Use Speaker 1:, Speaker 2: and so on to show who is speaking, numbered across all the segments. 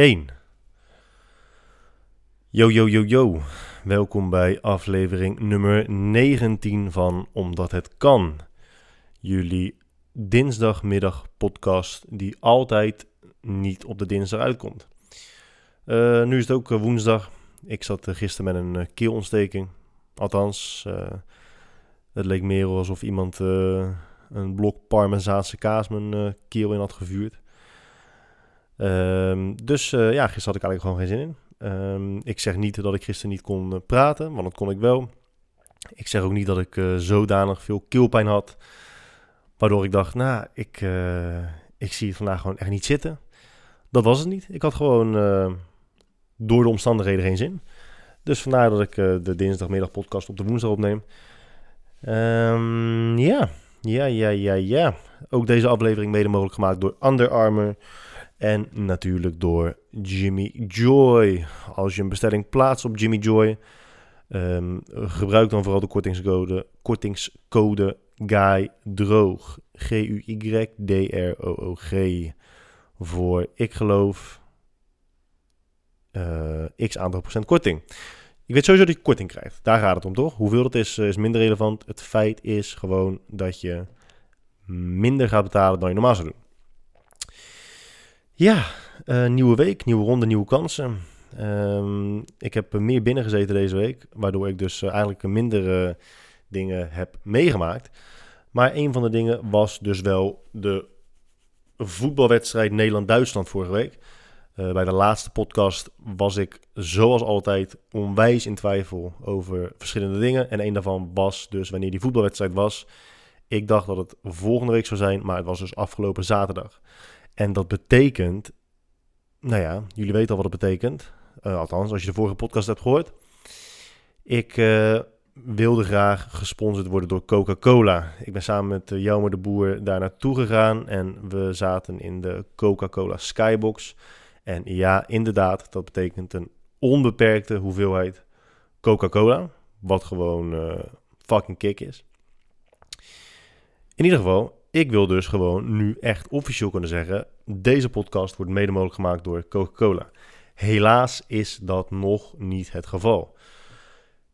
Speaker 1: 2, 1. Yo, yo, yo, yo. Welkom bij aflevering nummer 19 van Omdat het kan. Jullie dinsdagmiddag podcast die altijd niet op de dinsdag uitkomt. Uh, nu is het ook eh, woensdag. Ik zat uh, gisteren met een keelontsteking. Althans, het leek meer alsof iemand een blok Parmezaanse kaas mijn keel in had gevuurd. Um, dus uh, ja, gisteren had ik eigenlijk gewoon geen zin in. Um, ik zeg niet dat ik gisteren niet kon uh, praten, want dat kon ik wel. Ik zeg ook niet dat ik uh, zodanig veel keelpijn had. Waardoor ik dacht, nou, ik, ik zie het vandaag gewoon echt niet zitten. Dat was het niet. Ik had gewoon door de omstandigheden geen zin. Dus vandaar dat ik de dinsdagmiddag podcast op de woensdag opneem. Um, ja, ja, ja, ja, ja. Ook deze aflevering mede mogelijk gemaakt door Under Armour. En natuurlijk door Jimmy Joy. Als je een bestelling plaatst op Jimmy Joy, um, gebruik dan vooral de kortingscode, kortingscode Guy Droog. G-U-Y-D-R-O-O-G. Voor ik geloof uh, x aantal procent korting. Ik weet sowieso dat je korting krijgt. Daar gaat het om, toch? Hoeveel dat is, eh, is minder relevant. Het feit is gewoon dat je minder gaat betalen dan je normaal zou doen. Ja, uh, nieuwe week, nieuwe ronde, nieuwe kansen. Um, ik heb meer binnen gezeten deze week, waardoor ik dus uh, eigenlijk minder uh, dingen heb meegemaakt. Maar een van de dingen was dus wel de voetbalwedstrijd Nederland-Duitsland vorige week. bij de laatste podcast was ik zoals altijd onwijs in twijfel over verschillende dingen. En een daarvan was dus wanneer die voetbalwedstrijd was. Ik dacht dat het volgende week zou zijn, maar het was dus afgelopen zaterdag. En dat betekent, nou ja, jullie weten al wat het betekent. Uh, althans, als je de vorige podcast hebt gehoord. Ik uh, wilde graag gesponsord worden door Coca-Cola. Ik ben samen met uh, de Boer daar naartoe gegaan en we zaten in de Coca-Cola Skybox. En ja, inderdaad, dat betekent een onbeperkte hoeveelheid Coca-Cola. Wat gewoon fucking kick is. In ieder geval, ik wil dus gewoon nu echt officieel kunnen zeggen: deze podcast wordt mede mogelijk gemaakt door Coca-Cola. Helaas is dat nog niet het geval.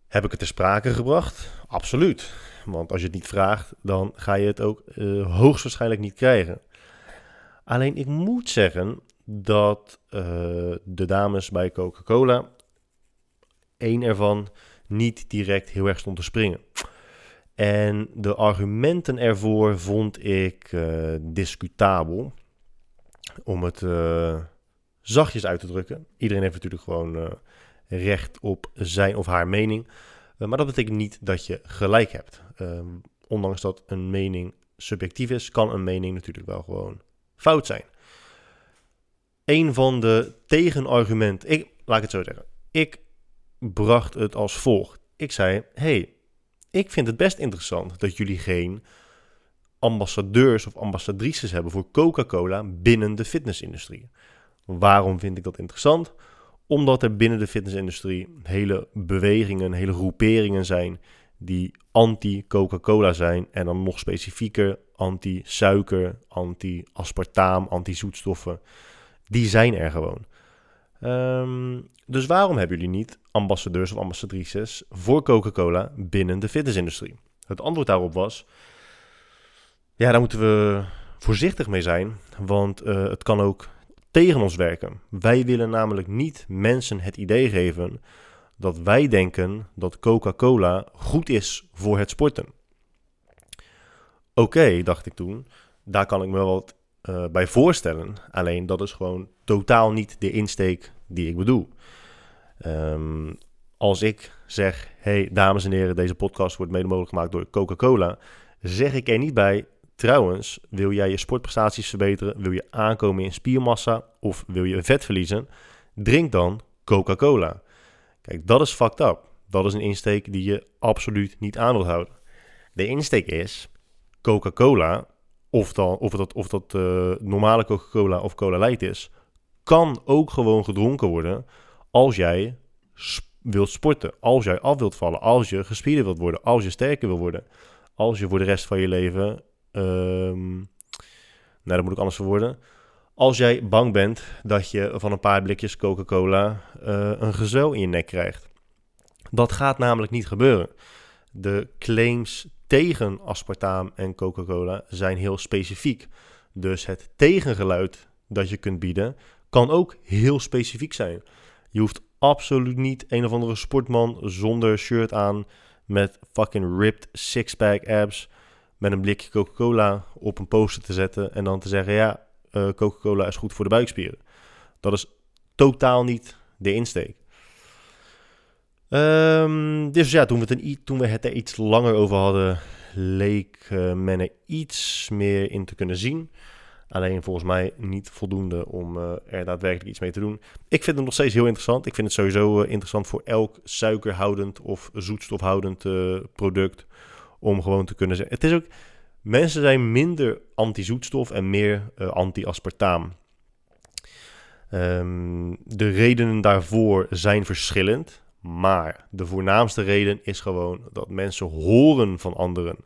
Speaker 1: Heb ik het ter sprake gebracht? Absoluut. Want als je het niet vraagt, dan ga je het ook uh, hoogstwaarschijnlijk niet krijgen. Alleen ik moet zeggen dat uh, de dames bij Coca-Cola, één ervan, niet direct heel erg stond te springen. En de argumenten ervoor vond ik uh, discutabel. Om het uh, zachtjes uit te drukken. Iedereen heeft natuurlijk gewoon uh, recht op zijn of haar mening. maar dat betekent niet dat je gelijk hebt. Ehm, ondanks dat een mening subjectief is, kan een mening natuurlijk wel gewoon fout zijn. Een van de tegenargumenten, ik, laat ik het zo zeggen. Ik bracht het als volgt. Ik zei, hey, ik vind het best interessant dat jullie geen ambassadeurs of ambassadrices hebben voor Coca-Cola binnen de fitnessindustrie. Waarom vind ik dat interessant? Omdat er binnen de fitnessindustrie hele bewegingen, hele groeperingen zijn die anti-Coca-Cola zijn. En dan nog specifieker anti-suiker, anti-aspartaam, anti-zoetstoffen. Die zijn er gewoon. Um, dus waarom hebben jullie niet ambassadeurs of ambassadrices voor Coca-Cola binnen de fitnessindustrie? Het antwoord daarop was: ja, daar moeten we voorzichtig mee zijn, want uh, het kan ook tegen ons werken. Wij willen namelijk niet mensen het idee geven dat wij denken dat Coca-Cola goed is voor het sporten. Oké, dacht ik toen, daar kan ik me wel wat uh, bij voorstellen. Alleen dat is gewoon totaal niet de insteek die ik bedoel. Um, als ik zeg, hey dames en heren, deze podcast wordt mede mogelijk gemaakt door Coca-Cola, zeg ik er niet bij, trouwens, wil jij je sportprestaties verbeteren, wil je aankomen in spiermassa of wil je vet verliezen, drink dan Coca-Cola. Kijk, dat is fucked up. Dat is een insteek die je absoluut niet aan wilt houden. De insteek is, Coca-Cola, of, dan, of dat, of dat uh, normale Coca-Cola of Cola Light is, kan ook gewoon gedronken worden als jij wilt sporten, als jij af wilt vallen, als je gespierd wilt worden, als je sterker wil worden, als je voor de rest van je leven, um, nou dat moet ik anders verwoorden, als jij bang bent dat je van een paar blikjes Coca-Cola uh, een gezel in je nek krijgt. Dat gaat namelijk niet gebeuren. De claims tegen aspartaam en Coca-Cola zijn heel specifiek. Dus het tegengeluid dat je kunt bieden kan ook heel specifiek zijn. Je hoeft absoluut niet een of andere sportman zonder shirt aan met fucking ripped six-pack abs met een blikje Coca-Cola op een poster te zetten en dan te zeggen ja, uh, Coca-Cola is goed voor de buikspieren. Dat is totaal niet de insteek. Um, dus ja, toen we, het toen we het er iets langer over hadden, leek uh, men er iets meer in te kunnen zien. Alleen volgens mij niet voldoende om uh, er daadwerkelijk iets mee te doen. Ik vind het nog steeds heel interessant. Ik vind het sowieso uh, interessant voor elk suikerhoudend of zoetstofhoudend product. Om gewoon te kunnen zeggen. Het is ook. Mensen zijn minder anti-zoetstof en meer anti-aspartaam. Um, de redenen daarvoor zijn verschillend. Maar de voornaamste reden is gewoon dat mensen horen van anderen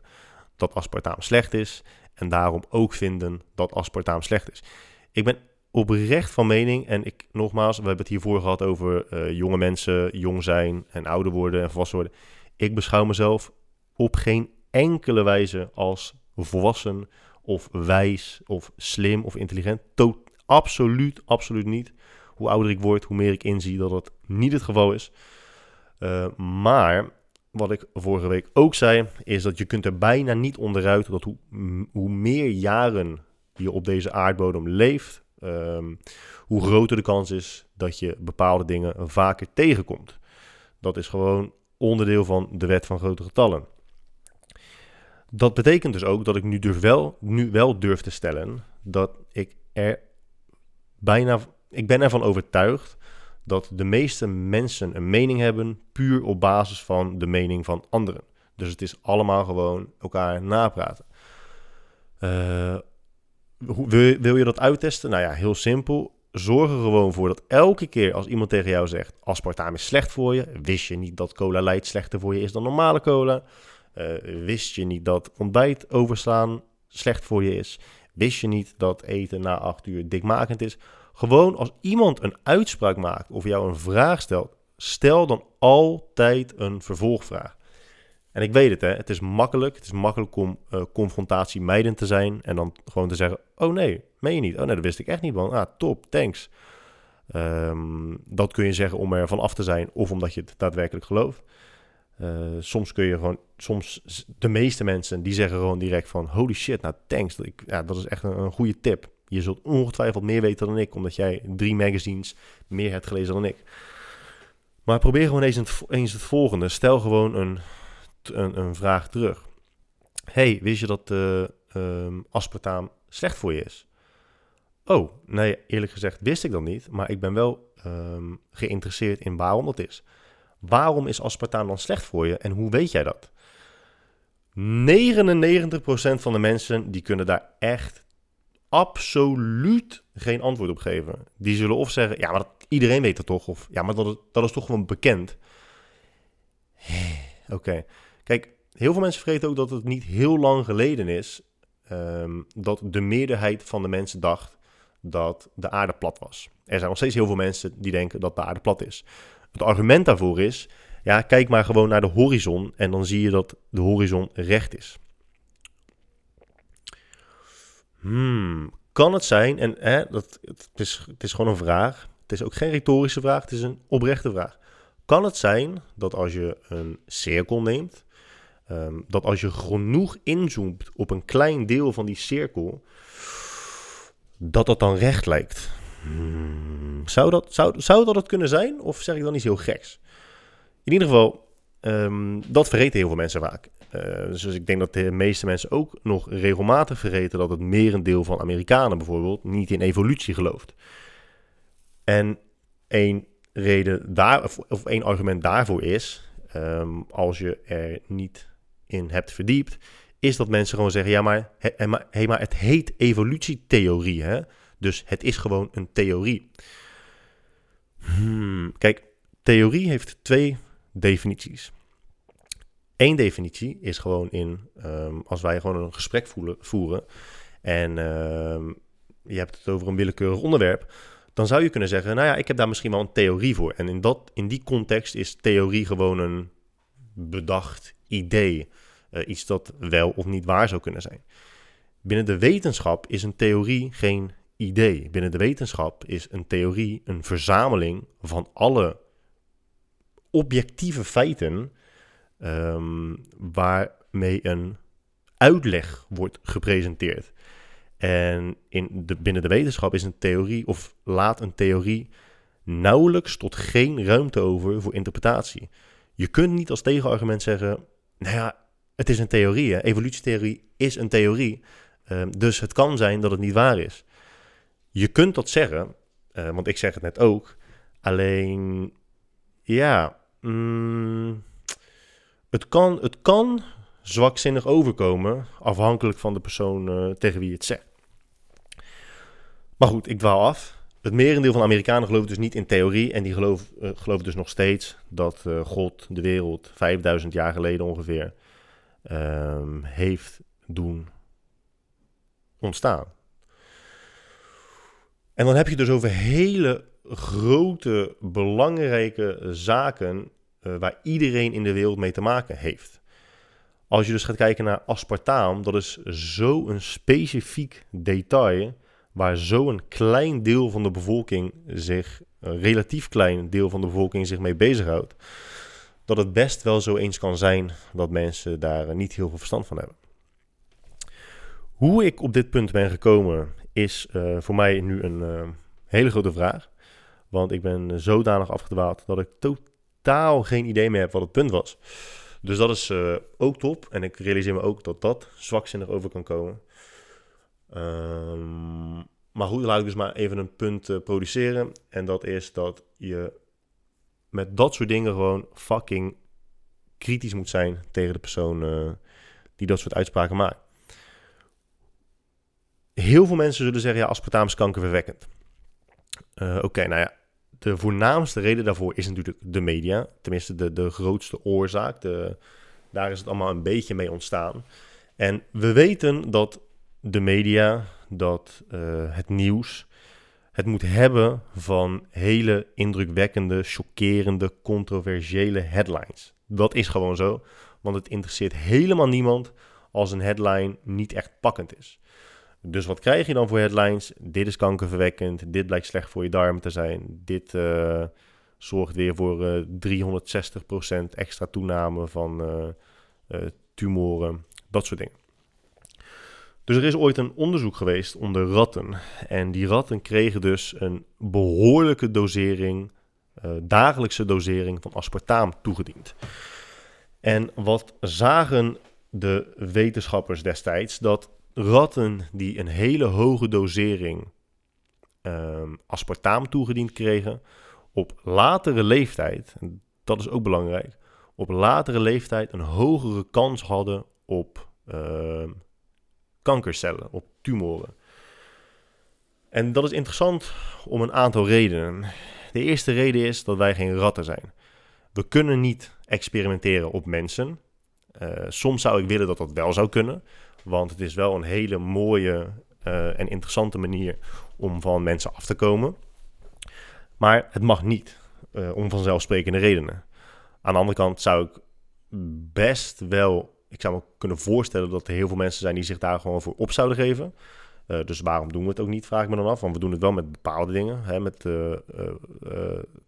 Speaker 1: dat aspartaam slecht is. En daarom ook vinden dat aspartaam slecht is. Ik ben oprecht van mening, en ik nogmaals, we hebben het hiervoor gehad over uh, jonge mensen, jong zijn en ouder worden en volwassen worden. Ik beschouw mezelf op geen enkele wijze als volwassen of wijs of slim of intelligent. Absoluut, absoluut niet. Hoe ouder ik word, hoe meer ik inzie dat dat niet het geval is. Uh, maar wat ik vorige week ook zei, is dat je kunt er bijna niet onderuit dat hoe, hoe meer jaren je op deze aardbodem leeft, um, hoe groter de kans is dat je bepaalde dingen vaker tegenkomt. Dat is gewoon onderdeel van de wet van grote getallen. Dat betekent dus ook dat ik nu, durf wel, nu wel durf te stellen dat ik er bijna, ik ben ervan overtuigd dat de meeste mensen een mening hebben puur op basis van de mening van anderen. Dus het is allemaal gewoon elkaar napraten. Uh, wil, wil je dat uittesten? Nou ja, heel simpel. Zorg er gewoon voor dat elke keer als iemand tegen jou zegt: aspartaam is slecht voor je. Wist je niet dat cola light slechter voor je is dan normale cola? Uh, wist je niet dat ontbijt overslaan slecht voor je is? Wist je niet dat eten na acht uur dikmakend is? Gewoon als iemand een uitspraak maakt of jou een vraag stelt, stel dan altijd een vervolgvraag. En ik weet het, hè, het is makkelijk. Het is makkelijk om uh, confrontatie mijdend te zijn en dan gewoon te zeggen: Oh nee, meen je niet? Oh nee, dat wist ik echt niet. Ah, top, thanks. Um, dat kun je zeggen om er van af te zijn of omdat je het daadwerkelijk gelooft. Uh, soms kun je gewoon, soms de meeste mensen die zeggen gewoon direct van holy shit, nou thanks. Dat, ik, ja, dat is echt een goede tip. Je zult ongetwijfeld meer weten dan ik, omdat jij drie magazines meer hebt gelezen dan ik. Maar probeer gewoon eens het, eens het volgende. Stel gewoon een, een, vraag terug. hey, wist je dat uh, aspartaam slecht voor je is? Oh, nee, eerlijk gezegd wist ik dat niet, maar ik ben wel um, geïnteresseerd in waarom dat is. Waarom is aspartaam dan slecht voor je en hoe weet jij dat? 99% van de mensen die kunnen daar echt absoluut geen antwoord op geven. Die zullen of zeggen, ja, maar dat, iedereen weet het toch? Of ja, maar dat, dat is toch gewoon bekend. Oké. Kijk, heel veel mensen vergeten ook dat het niet heel lang geleden is um, dat de meerderheid van de mensen dacht dat de aarde plat was. Er zijn nog steeds heel veel mensen die denken dat de aarde plat is. Het argument daarvoor is, ja, kijk maar gewoon naar de horizon en dan zie je dat de horizon recht is. Hmm, kan het zijn, en dat, het, is, het is gewoon een vraag, het is ook geen retorische vraag, het is een oprechte vraag. Kan het zijn dat als je een cirkel neemt, um, dat als je genoeg inzoomt op een klein deel van die cirkel, dat dat dan recht lijkt? Hmm, zou, dat, zou, zou dat het kunnen zijn? Of zeg ik dan iets heel geks? In ieder geval, um, dat vergeten heel veel mensen vaak. Uh, dus ik denk dat de meeste mensen ook nog regelmatig vergeten dat het merendeel van Amerikanen bijvoorbeeld niet in evolutie gelooft. En één reden daar, of één argument daarvoor is, um, als je er niet in hebt verdiept, is dat mensen gewoon zeggen: ja, maar, he, maar het heet evolutietheorie, hè? Dus het is gewoon een theorie. Hmm, kijk, theorie heeft twee definities. Eén definitie is gewoon in, um, als wij gewoon een gesprek voeren en um, je hebt het over een willekeurig onderwerp, dan zou je kunnen zeggen, nou ja, ik heb daar misschien wel een theorie voor. En in, dat, in die context is theorie gewoon een bedacht idee. Uh, iets dat wel of niet waar zou kunnen zijn. Binnen de wetenschap is een theorie geen idee. Binnen de wetenschap is een theorie een verzameling van alle objectieve feiten um, waarmee een uitleg wordt gepresenteerd. En in de, binnen de wetenschap is een theorie, of laat een theorie nauwelijks tot geen ruimte over voor interpretatie. Je kunt niet als tegenargument zeggen, nou ja, het is een theorie. Evolutietheorie is een theorie. Uh, dus het kan zijn dat het niet waar is. Je kunt dat zeggen, uh, want ik zeg het net ook. Alleen, ja, mm, het, kan, het kan zwakzinnig overkomen, afhankelijk van de persoon uh, tegen wie het zegt. Maar goed, ik dwaal af. Het merendeel van Amerikanen gelooft dus niet in theorie en die uh, geloven dus nog steeds dat uh, God de wereld 5000 jaar geleden ongeveer um, heeft doen ontstaan. En dan heb je dus over hele grote, belangrijke zaken uh, waar iedereen in de wereld mee te maken heeft. Als je dus gaat kijken naar aspartaam, dat is zo'n specifiek detail waar zo'n klein deel van de bevolking zich, een relatief klein deel van de bevolking zich mee bezighoudt, dat het best wel zo eens kan zijn dat mensen daar niet heel veel verstand van hebben. Hoe ik op dit punt ben gekomen is uh, voor mij nu een hele grote vraag. Want ik ben zodanig afgedwaald dat ik totaal geen idee meer heb wat het punt was. Dus dat is uh, ook top. En ik realiseer me ook dat dat zwakzinnig over kan komen. Um, maar goed, laat ik dus maar even een punt produceren. En dat is dat je met dat soort dingen gewoon fucking kritisch moet zijn tegen de persoon die dat soort uitspraken maakt. Heel veel mensen zullen zeggen, ja, aspartaam is kankerverwekkend. Oké, nou ja, de voornaamste reden daarvoor is natuurlijk de media. Tenminste, de, de grootste oorzaak. Daar is het allemaal een beetje mee ontstaan. En we weten dat de media, dat uh, het nieuws, het moet hebben van hele indrukwekkende, chockerende, controversiële headlines. Dat is gewoon zo, want het interesseert helemaal niemand als een headline niet echt pakkend is. Dus wat krijg je dan voor headlines? Dit is kankerverwekkend, dit blijkt slecht voor je darmen te zijn, dit uh, zorgt weer voor uh, 360% extra toename van uh, tumoren, dat soort dingen. Dus er is ooit een onderzoek geweest onder ratten. En die ratten kregen dus een behoorlijke dosering, dagelijkse dosering van aspartaam toegediend. En wat zagen de wetenschappers destijds? Dat ratten die een hele hoge dosering um, aspartaam toegediend kregen, op latere leeftijd, dat is ook belangrijk, op latere leeftijd een hogere kans hadden op uh, kankercellen, op tumoren. En dat is interessant om een aantal redenen. De eerste reden is dat wij geen ratten zijn. We kunnen niet experimenteren op mensen. Uh, soms zou ik willen dat dat wel zou kunnen. Want het is wel een hele mooie uh, en interessante manier om van mensen af te komen. Maar het mag niet, uh, om vanzelfsprekende redenen. Aan de andere kant zou ik best wel, ik zou me kunnen voorstellen dat er heel veel mensen zijn die zich daar gewoon voor op zouden geven. Uh, dus waarom doen we het ook niet, vraag ik me dan af. Want we doen het wel met bepaalde dingen, hè, met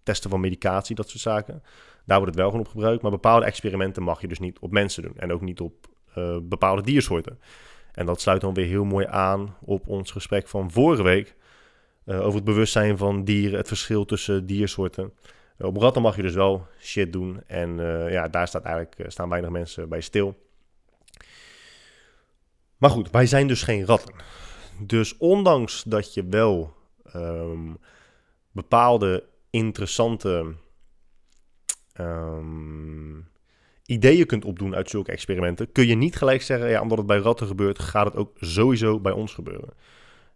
Speaker 1: testen van medicatie, dat soort zaken. Daar wordt het wel gewoon op gebruikt. Maar bepaalde experimenten mag je dus niet op mensen doen. En ook niet op uh, bepaalde diersoorten. En dat sluit dan weer heel mooi aan op ons gesprek van vorige week. Uh, over het bewustzijn van dieren, het verschil tussen diersoorten. Uh, op ratten mag je dus wel shit doen. En ja, daar staat eigenlijk, staan weinig mensen bij stil. Maar goed, wij zijn dus geen ratten. Dus ondanks dat je wel um, bepaalde interessante um, ideeën kunt opdoen uit zulke experimenten, kun je niet gelijk zeggen, ja, omdat het bij ratten gebeurt, gaat het ook sowieso bij ons gebeuren.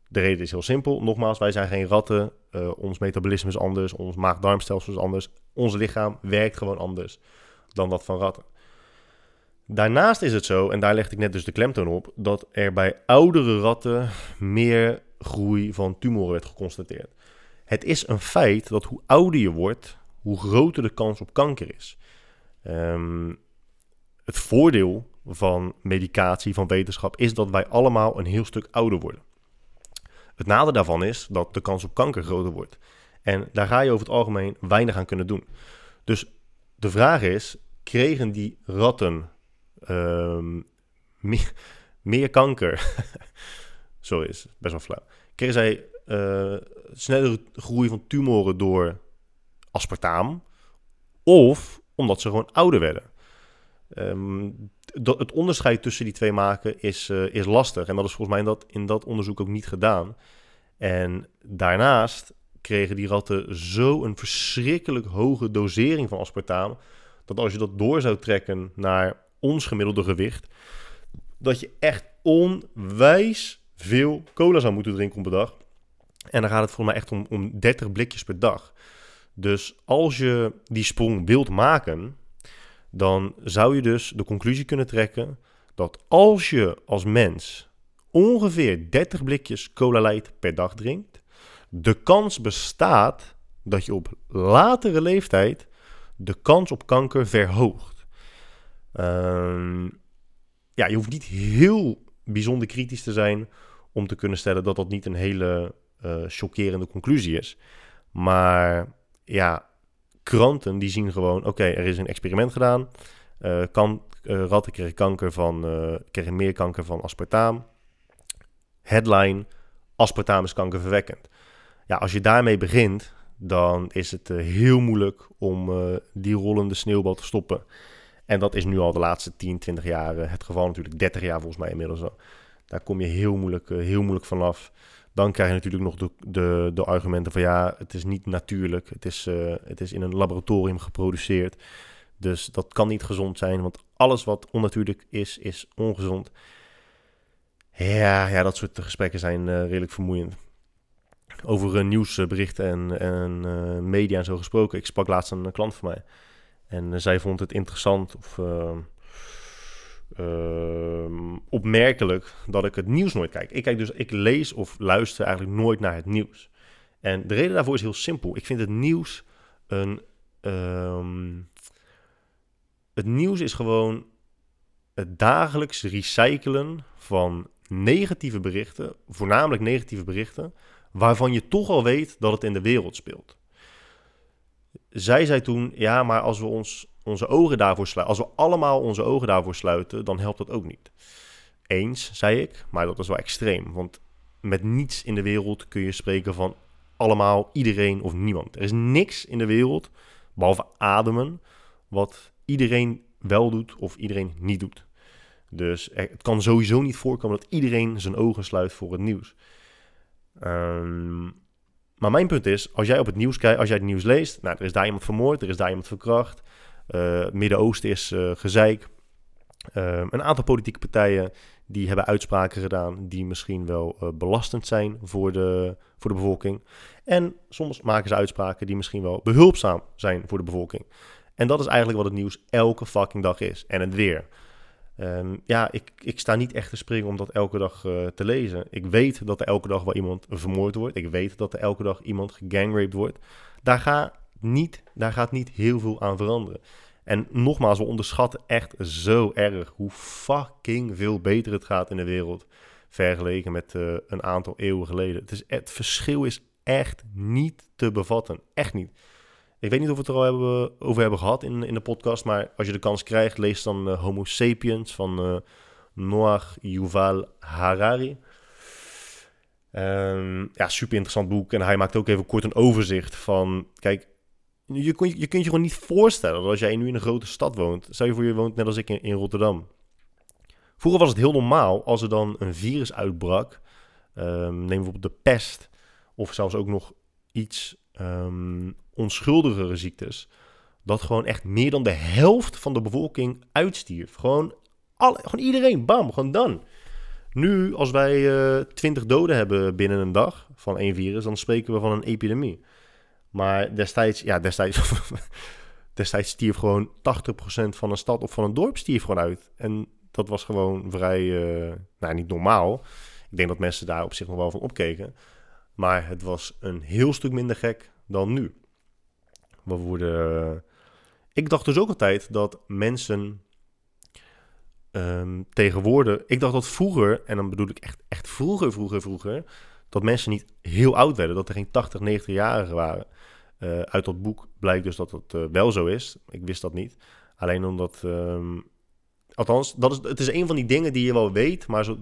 Speaker 1: De reden is heel simpel. Nogmaals, wij zijn geen ratten. Uh, ons metabolisme is anders, ons maag-darmstelsel is anders. Ons lichaam werkt gewoon anders dan dat van ratten. Daarnaast is het zo, en daar legde ik net dus de klemtoon op, dat er bij oudere ratten meer groei van tumoren werd geconstateerd. Het is een feit dat hoe ouder je wordt, hoe groter de kans op kanker is. Ehm, het voordeel van medicatie, van wetenschap, is dat wij allemaal een heel stuk ouder worden. Het nadeel daarvan is dat de kans op kanker groter wordt. En daar ga je over het algemeen weinig aan kunnen doen. Dus de vraag is, kregen die ratten ehm, meer, kanker? Sorry, is best wel flauw. Kregen zij uh, snellere groei van tumoren door aspartaam? Of omdat ze gewoon ouder werden? Ehm, het onderscheid tussen die twee maken is, uh, is lastig. En dat is volgens mij in dat, in dat onderzoek ook niet gedaan. En daarnaast kregen die ratten zo een verschrikkelijk hoge dosering van aspartaam. Dat als je dat door zou trekken naar ons gemiddelde gewicht. Dat je echt onwijs veel cola zou moeten drinken op een dag. En dan gaat het voor mij echt om, om 30 blikjes per dag. Dus als je die sprong wilt maken, dan zou je dus de conclusie kunnen trekken dat als je als mens ongeveer 30 blikjes cola light per dag drinkt, de kans bestaat dat je op latere leeftijd de kans op kanker verhoogt. Ehm, ja, je hoeft niet heel bijzonder kritisch te zijn om te kunnen stellen dat dat niet een hele uh, chockerende conclusie is. Maar ja, kranten die zien gewoon, oké, er is een experiment gedaan. Uh, kan, uh, ratten kregen kanker van, kregen meer kanker van aspartaam. Headline, aspartaam is kankerverwekkend. Ja, als je daarmee begint, dan is het heel moeilijk om die rollende sneeuwbal te stoppen. En dat is nu al de laatste 10, 20 jaar het geval. Natuurlijk 30 jaar volgens mij inmiddels. Daar kom je heel moeilijk, heel moeilijk vanaf. Dan krijg je natuurlijk nog de, de, de argumenten van ja, het is niet natuurlijk. Het is, uh, het is in een laboratorium geproduceerd. Dus dat kan niet gezond zijn, want alles wat onnatuurlijk is, is ongezond. Ja, ja dat soort gesprekken zijn uh, redelijk vermoeiend. Over uh, nieuwsberichten en, en media en zo gesproken. Ik sprak laatst een klant van mij. En zij vond het interessant of opmerkelijk dat ik het nieuws nooit kijk. Ik, kijk dus, ik lees of luister eigenlijk nooit naar het nieuws. En de reden daarvoor is heel simpel. Ik vind het nieuws een. Um, het nieuws is gewoon het dagelijks recyclen van negatieve berichten, voornamelijk negatieve berichten, waarvan je toch al weet dat het in de wereld speelt. Zij zei toen: ja, maar als we ons onze ogen daarvoor sluiten, als we allemaal onze ogen daarvoor sluiten, dan helpt dat ook niet. Eens, zei ik, maar dat is wel extreem. Want met niets in de wereld kun je spreken van allemaal, iedereen of niemand. Er is niks in de wereld, behalve ademen, wat iedereen wel doet of iedereen niet doet. Dus het kan sowieso niet voorkomen dat iedereen zijn ogen sluit voor het nieuws. Um, maar mijn punt is, als jij op het nieuws kijkt, als jij het nieuws leest, nou, er is daar iemand vermoord, er is daar iemand verkracht, uh, Midden-Oosten is uh, gezeik. Uh, een aantal politieke partijen die hebben uitspraken gedaan die misschien wel belastend zijn voor de, voor de bevolking. En soms maken ze uitspraken die misschien wel behulpzaam zijn voor de bevolking. En dat is eigenlijk wat het nieuws elke fucking dag is. En het weer. Um, ja, ik, ik sta niet echt te springen om dat elke dag te lezen. Ik weet dat er elke dag wel iemand vermoord wordt. Ik weet dat er elke dag iemand gegangraped wordt. Daar gaat niet, daar gaat niet heel veel aan veranderen. En nogmaals, we onderschatten echt zo erg hoe fucking veel beter het gaat in de wereld. Vergeleken met uh, een aantal eeuwen geleden. Het, is, het verschil is echt niet te bevatten. Echt niet. Ik weet niet of we het er al hebben, over hebben gehad in, in de podcast. Maar als je de kans krijgt, lees dan uh, Homo Sapiens van uh, Noah Yuval Harari. Um, ja, super interessant boek. En hij maakt ook even kort een overzicht van... Kijk, je, je kunt je gewoon niet voorstellen dat als jij nu in een grote stad woont. Stel je voor je woont net als ik in, Rotterdam. Vroeger was het heel normaal als er dan een virus uitbrak. Um, neem bijvoorbeeld de pest. Of zelfs ook nog iets um, onschuldigere ziektes. Dat gewoon echt meer dan de helft van de bevolking uitstierf. Gewoon, alle, gewoon iedereen, bam, gewoon dan. Nu, als wij uh, eh, 20 doden hebben binnen een dag van één virus, dan spreken we van een epidemie. Maar destijds, ja, destijds, destijds stierf gewoon 80% van een stad of van een dorp stierf gewoon uit. En dat was gewoon vrij, uh, nou niet normaal. Ik denk dat mensen daar op zich nog wel van opkeken. Maar het was een heel stuk minder gek dan nu. We worden... Ik dacht dus ook altijd dat mensen um, tegenwoordig... Ik dacht dat vroeger, en dan bedoel ik echt, echt vroeger, vroeger, vroeger... dat mensen niet heel oud werden. Dat er geen 80, 90-jarigen waren. Uh, uit dat boek blijkt dus dat het uh, wel zo is. Ik wist dat niet. Alleen omdat... Um, althans, dat is, het is een van die dingen die je wel weet... maar zo,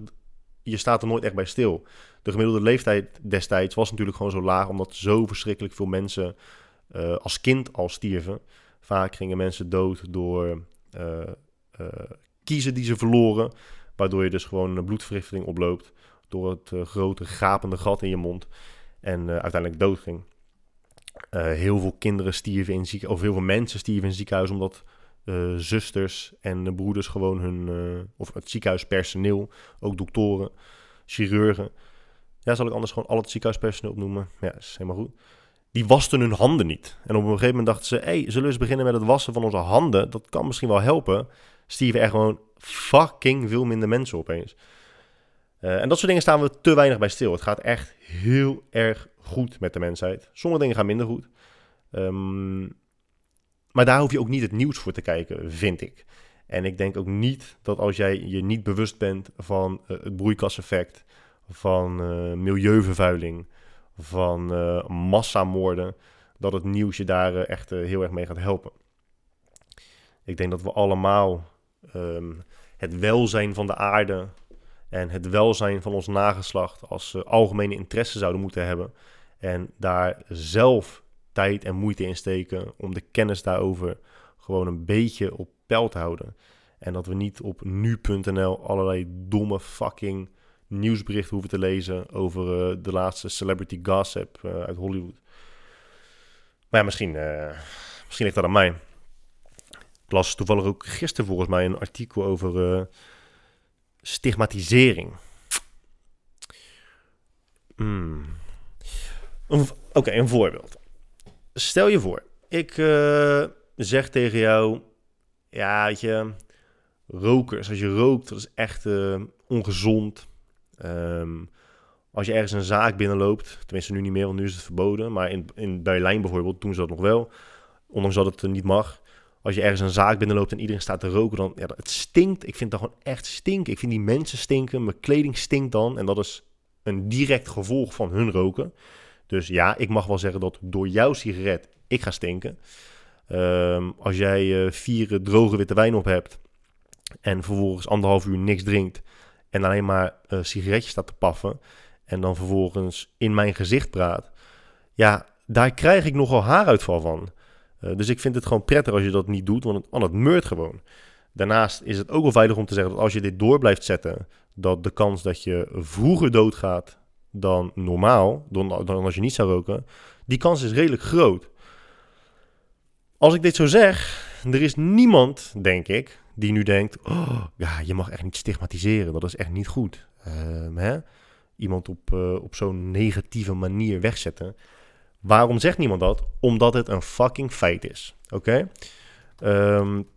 Speaker 1: je staat er nooit echt bij stil. De gemiddelde leeftijd destijds was natuurlijk gewoon zo laag... omdat zo verschrikkelijk veel mensen uh, als kind al stierven. Vaak gingen mensen dood door kiezen die ze verloren. Waardoor je dus gewoon een bloedvergiftiging oploopt door het grote gapende gat in je mond. En uiteindelijk doodging. Uh, heel veel kinderen stierven in ziekenhuis, of heel veel mensen stierven in ziekenhuis omdat zusters en broeders gewoon hun, of het ziekenhuispersoneel, ook doktoren, chirurgen. Ja, zal ik anders gewoon al het ziekenhuispersoneel opnoemen? Ja, is helemaal goed. Die wasten hun handen niet. En op een gegeven moment dachten ze, hey, zullen we eens beginnen met het wassen van onze handen? Dat kan misschien wel helpen stierven er gewoon fucking veel minder mensen opeens. Uh, en dat soort dingen staan we te weinig bij stil. Het gaat echt heel erg goed met de mensheid. Sommige dingen gaan minder goed. Um, maar daar hoef je ook niet het nieuws voor te kijken, vind ik. En ik denk ook niet dat als jij je niet bewust bent van uh, het broeikaseffect, van uh, milieuvervuiling, van massamoorden, dat het nieuws je daar echt heel erg mee gaat helpen. Ik denk dat we allemaal um, het welzijn van de aarde en het welzijn van ons nageslacht als uh, algemene interesse zouden moeten hebben. En daar zelf tijd en moeite in steken om de kennis daarover gewoon een beetje op peil te houden. En dat we niet op nu.nl allerlei domme fucking nieuwsberichten hoeven te lezen over uh, de laatste celebrity gossip uh, uit Hollywood. Maar ja, misschien, misschien ligt dat aan mij. Ik las toevallig ook gisteren volgens mij een artikel over stigmatisering. Hmm. Oké, een voorbeeld. Stel je voor, ik uh, zeg tegen jou, ja, weet je, rokers, als je rookt, dat is echt uh, ongezond. Um, als je ergens een zaak binnenloopt, tenminste nu niet meer, want nu is het verboden, maar in, in Berlijn bijvoorbeeld doen ze dat nog wel, ondanks dat het niet mag als je ergens een zaak binnenloopt en iedereen staat te roken, dan ja, het stinkt. Ik vind dat gewoon echt stinken. Ik vind die mensen stinken. Mijn kleding stinkt dan. En dat is een direct gevolg van hun roken. Dus ja, ik mag wel zeggen dat door jouw sigaret ik ga stinken. Um, als jij uh, vier droge witte wijn op hebt en vervolgens anderhalf uur niks drinkt en alleen maar uh, sigaretjes staat te paffen en dan vervolgens in mijn gezicht praat, ja, daar krijg ik nogal haaruitval van. Uh, dus ik vind het gewoon prettig als je dat niet doet, want het, want het meurt gewoon. Daarnaast is het ook wel veilig om te zeggen dat als je dit door blijft zetten, dat de kans dat je vroeger doodgaat dan normaal, dan, als je niet zou roken, die kans is redelijk groot. Als ik dit zo zeg, er is niemand, denk ik, die nu denkt: oh, ja, je mag echt niet stigmatiseren, dat is echt niet goed. Uh, hè? Iemand op, uh, op zo'n negatieve manier wegzetten. Waarom zegt niemand dat? Omdat het een fucking feit is. Oké? Okay? Um,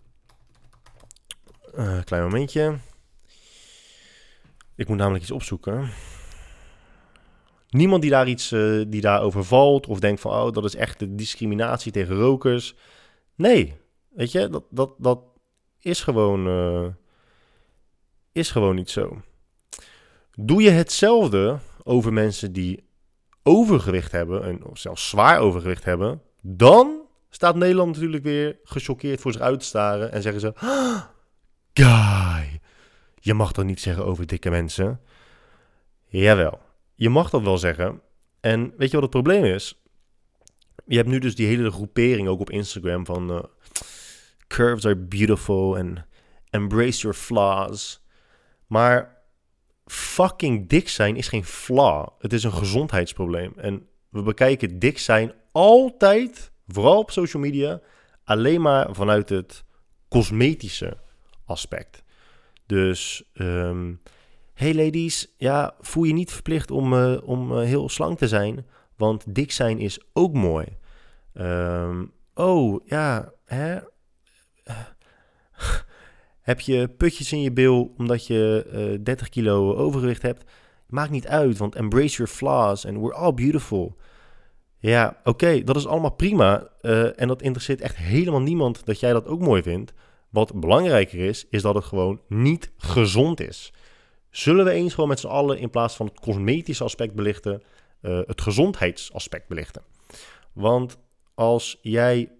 Speaker 1: uh, klein momentje. Ik moet namelijk iets opzoeken. Niemand die daar iets uh, die daarover valt of denkt van oh, dat is echt de discriminatie tegen rokers. Nee, weet je, dat, dat, dat is gewoon, uh, is gewoon niet zo. Doe je hetzelfde over mensen die overgewicht hebben, en zelfs zwaar overgewicht hebben, dan staat Nederland natuurlijk weer gechoqueerd voor zich uit te staren en zeggen ze: ah, Guy, je mag dat niet zeggen over dikke mensen. Jawel, je mag dat wel zeggen. En weet je wat het probleem is? Je hebt nu dus die hele groepering ook op Instagram van uh, curves are beautiful en embrace your flaws. Maar fucking dik zijn is geen flaw. Het is een gezondheidsprobleem. En we bekijken dik zijn altijd, vooral op social media, alleen maar vanuit het cosmetische aspect. Dus, um, hey ladies, ja, voel je niet verplicht om, uh, om uh, heel slank te zijn, want dik zijn is ook mooi. Um, oh, ja, hè? Heb je putjes in je bil omdat je uh, eh, 30 kilo overgewicht hebt? Maakt niet uit, want embrace your flaws and we're all beautiful. Ja, oké, dat is allemaal prima. Uh, en dat interesseert echt helemaal niemand dat jij dat ook mooi vindt. Wat belangrijker is, is dat het gewoon niet gezond is. Zullen we eens gewoon met z'n allen in plaats van het cosmetische aspect belichten, uh, het gezondheidsaspect belichten? Want als jij.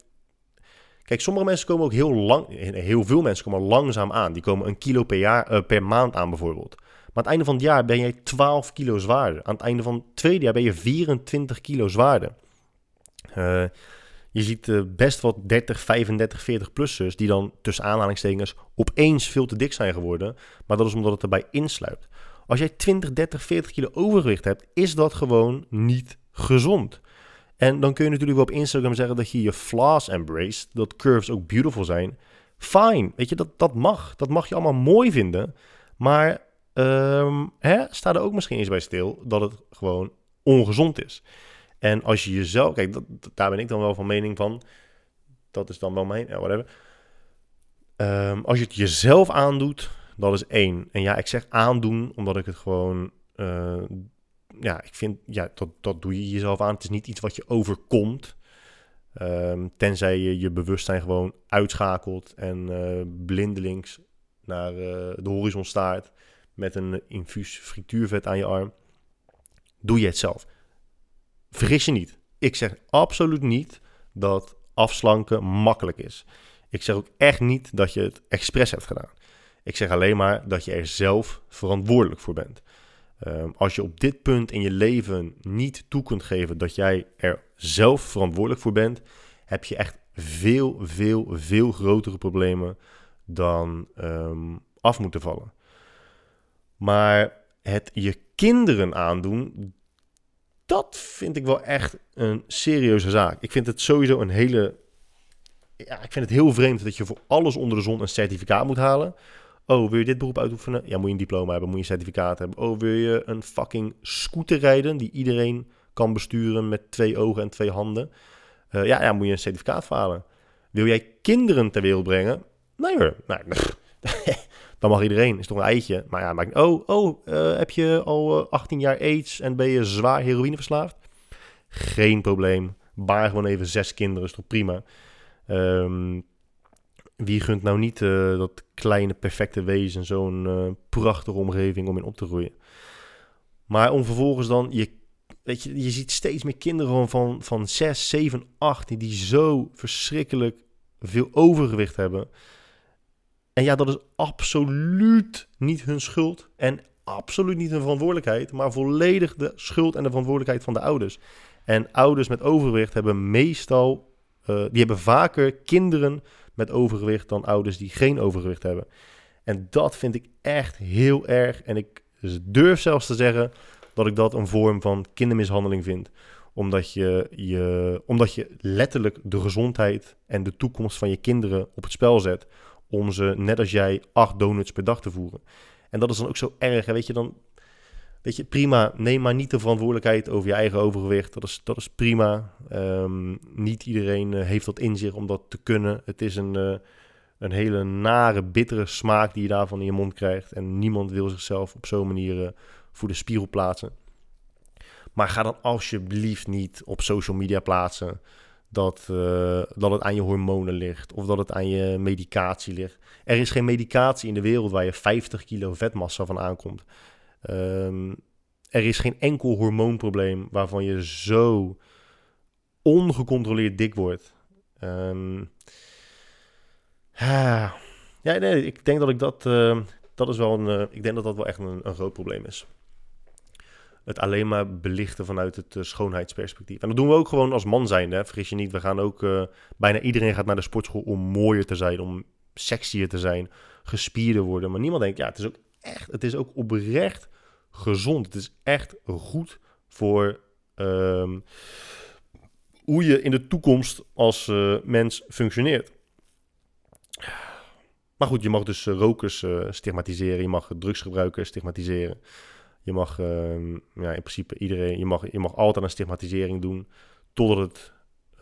Speaker 1: Kijk, sommige mensen komen ook heel lang. Heel veel mensen komen langzaam aan. Die komen een kilo per, jaar, uh, per maand aan, bijvoorbeeld. Maar aan het einde van het jaar ben jij 12 kilo zwaarder. Aan het einde van het tweede jaar ben je 24 kilo zwaarder. Uh, je ziet best wat 30, 35, 40-plussers die dan tussen aanhalingstekens opeens veel te dik zijn geworden. Maar dat is omdat het erbij insluit. Als jij 20, 30, 40 kilo overgewicht hebt, is dat gewoon niet gezond. En dan kun je natuurlijk wel op Instagram zeggen dat je je flaws embrace, dat curves ook beautiful zijn. Fine, weet je, dat, dat mag. Dat mag je allemaal mooi vinden. Maar um, hè, sta er ook misschien eens bij stil dat het gewoon ongezond is. En als je jezelf, kijk, daar ben ik dan wel van mening van. Dat is dan wel mijn, ja, whatever. Um, als je het jezelf aandoet, dat is één. En ja, ik zeg aandoen, omdat ik het gewoon, uh, ja, ik vind, ja, dat, dat doe je jezelf aan. Het is niet iets wat je overkomt. Um, tenzij je je bewustzijn gewoon uitschakelt en uh, blindelings naar uh, de horizon staart met een infuus frituurvet aan je arm. Doe je het zelf. Vergis je niet. Ik zeg absoluut niet dat afslanken makkelijk is. Ik zeg ook echt niet dat je het expres hebt gedaan. Ik zeg alleen maar dat je er zelf verantwoordelijk voor bent. Um, als je op dit punt in je leven niet toe kunt geven dat jij er zelf verantwoordelijk voor bent, heb je echt veel, veel, veel grotere problemen dan um, af moeten vallen. Maar het je kinderen aandoen, dat vind ik wel echt een serieuze zaak. Ik vind het sowieso een hele. Ja, ik vind het heel vreemd dat je voor alles onder de zon een certificaat moet halen. Oh, wil je dit beroep uitoefenen? Ja, moet je een diploma hebben, moet je een certificaat hebben. Oh, wil je een fucking scooter rijden die iedereen kan besturen met twee ogen en twee handen? Uh, ja, ja, moet je een certificaat halen. Wil jij kinderen ter wereld brengen? Nee hoor. Nee, dan mag iedereen. Is toch een eitje. Maar ja, maar, oh, oh uh, heb je al uh, 18 jaar AIDS en ben je zwaar heroïne verslaafd? Geen probleem. Baar gewoon even zes kinderen, is toch prima. Um, wie gunt nou niet uh, dat kleine perfecte wezen zo'n prachtige omgeving om in op te groeien? Maar om vervolgens dan je Weet je, je ziet steeds meer kinderen van, van 6, 7, 8 die zo verschrikkelijk veel overgewicht hebben. En ja, dat is absoluut niet hun schuld en absoluut niet hun verantwoordelijkheid, maar volledig de schuld en de verantwoordelijkheid van de ouders. En ouders met overgewicht hebben meestal, uh, die hebben vaker kinderen met overgewicht dan ouders die geen overgewicht hebben. En dat vind ik echt heel erg. En ik durf zelfs te zeggen dat ik dat een vorm van kindermishandeling vind. Omdat je, je, omdat je letterlijk de gezondheid en de toekomst van je kinderen op het spel zet om ze, net als jij, acht donuts per dag te voeren. En dat is dan ook zo erg. Weet je, dan, weet je, prima, neem maar niet de verantwoordelijkheid over je eigen overgewicht. Dat is, dat is prima. Um, niet iedereen uh, heeft dat in zich om dat te kunnen. Het is een, uh, een hele nare, bittere smaak die je daarvan in je mond krijgt. En niemand wil zichzelf op zo'n manier uh, voor de spiegel plaatsen. Maar ga dan alsjeblieft niet op social media plaatsen dat, dat het aan je hormonen ligt of dat het aan je medicatie ligt. Er is geen medicatie in de wereld waar je 50 kilo vetmassa van aankomt. Um, er is geen enkel hormoonprobleem waarvan je zo ongecontroleerd dik wordt. Um, ja, nee, ik denk dat ik dat, uh, dat is wel een, uh, ik denk dat dat wel echt een, een groot probleem is het alleen maar belichten vanuit het uh, schoonheidsperspectief. En dat doen we ook gewoon als man zijn. Vergis je niet, we gaan ook... Uh, bijna iedereen gaat naar de sportschool om mooier te zijn, om sexier te zijn, gespierder worden. Maar niemand denkt, ja, het is ook echt, het is ook oprecht gezond. Het is echt goed voor um, hoe je in de toekomst als uh, mens functioneert. Maar goed, je mag dus rokers stigmatiseren, je mag drugsgebruikers stigmatiseren. Je mag uh, ja, in principe iedereen, je mag, je mag altijd een stigmatisering doen totdat het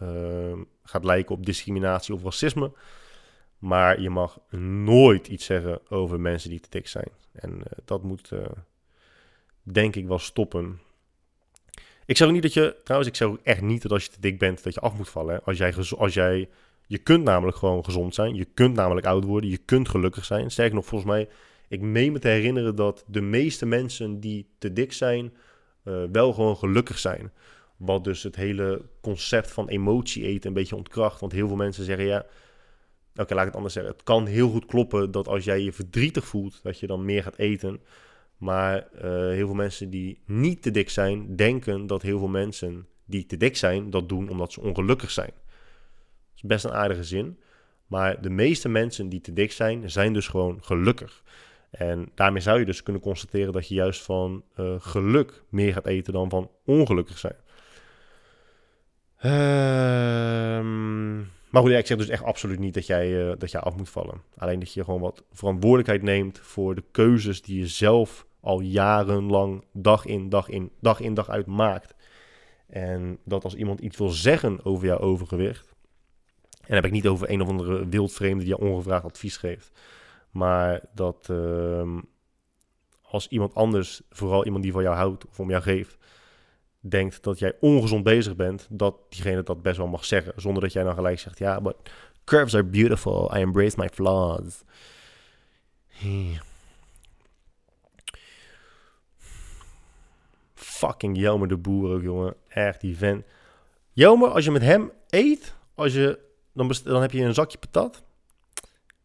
Speaker 1: uh, gaat lijken op discriminatie of racisme. Maar je mag nooit iets zeggen over mensen die te dik zijn. En uh, dat moet, eh, denk ik wel stoppen. Ik zeg ook niet dat je, trouwens, ik zeg ook echt niet dat als je te dik bent, dat je af moet vallen. Als jij, als jij, je kunt namelijk gewoon gezond zijn. Je kunt namelijk oud worden. Je kunt gelukkig zijn. Sterker nog, volgens mij, ik meen me te herinneren dat de meeste mensen die te dik zijn, uh, wel gewoon gelukkig zijn. Wat dus het hele concept van emotie eten een beetje ontkracht. Want heel veel mensen zeggen ja. Oké, laat ik het anders zeggen. Het kan heel goed kloppen dat als jij je verdrietig voelt, dat je dan meer gaat eten. Maar uh, heel veel mensen die niet te dik zijn, denken dat heel veel mensen die te dik zijn, dat doen omdat ze ongelukkig zijn. Dat is best een aardige zin. Maar de meeste mensen die te dik zijn, zijn dus gewoon gelukkig. En daarmee zou je dus kunnen constateren dat je juist van uh, geluk meer gaat eten dan van ongelukkig zijn. Ehm, maar goed, ik zeg dus echt absoluut niet dat jij, uh, dat jij af moet vallen. Alleen dat je gewoon wat verantwoordelijkheid neemt voor de keuzes die je zelf al jarenlang dag in, dag in, dag in, dag uit maakt. En dat als iemand iets wil zeggen over jouw overgewicht. En dan heb ik niet over een of andere wildvreemde die je ongevraagd advies geeft. Maar dat uh, als iemand anders, vooral iemand die van jou houdt of om jou geeft, denkt dat jij ongezond bezig bent, dat diegene dat best wel mag zeggen. Zonder dat jij dan gelijk zegt, ja, but curves are beautiful, I embrace my flaws. Fucking Jelmer de Boer ook, jongen. Echt, die vent. Jelmer, als je met hem eet, als je, dan, dan heb je een zakje patat.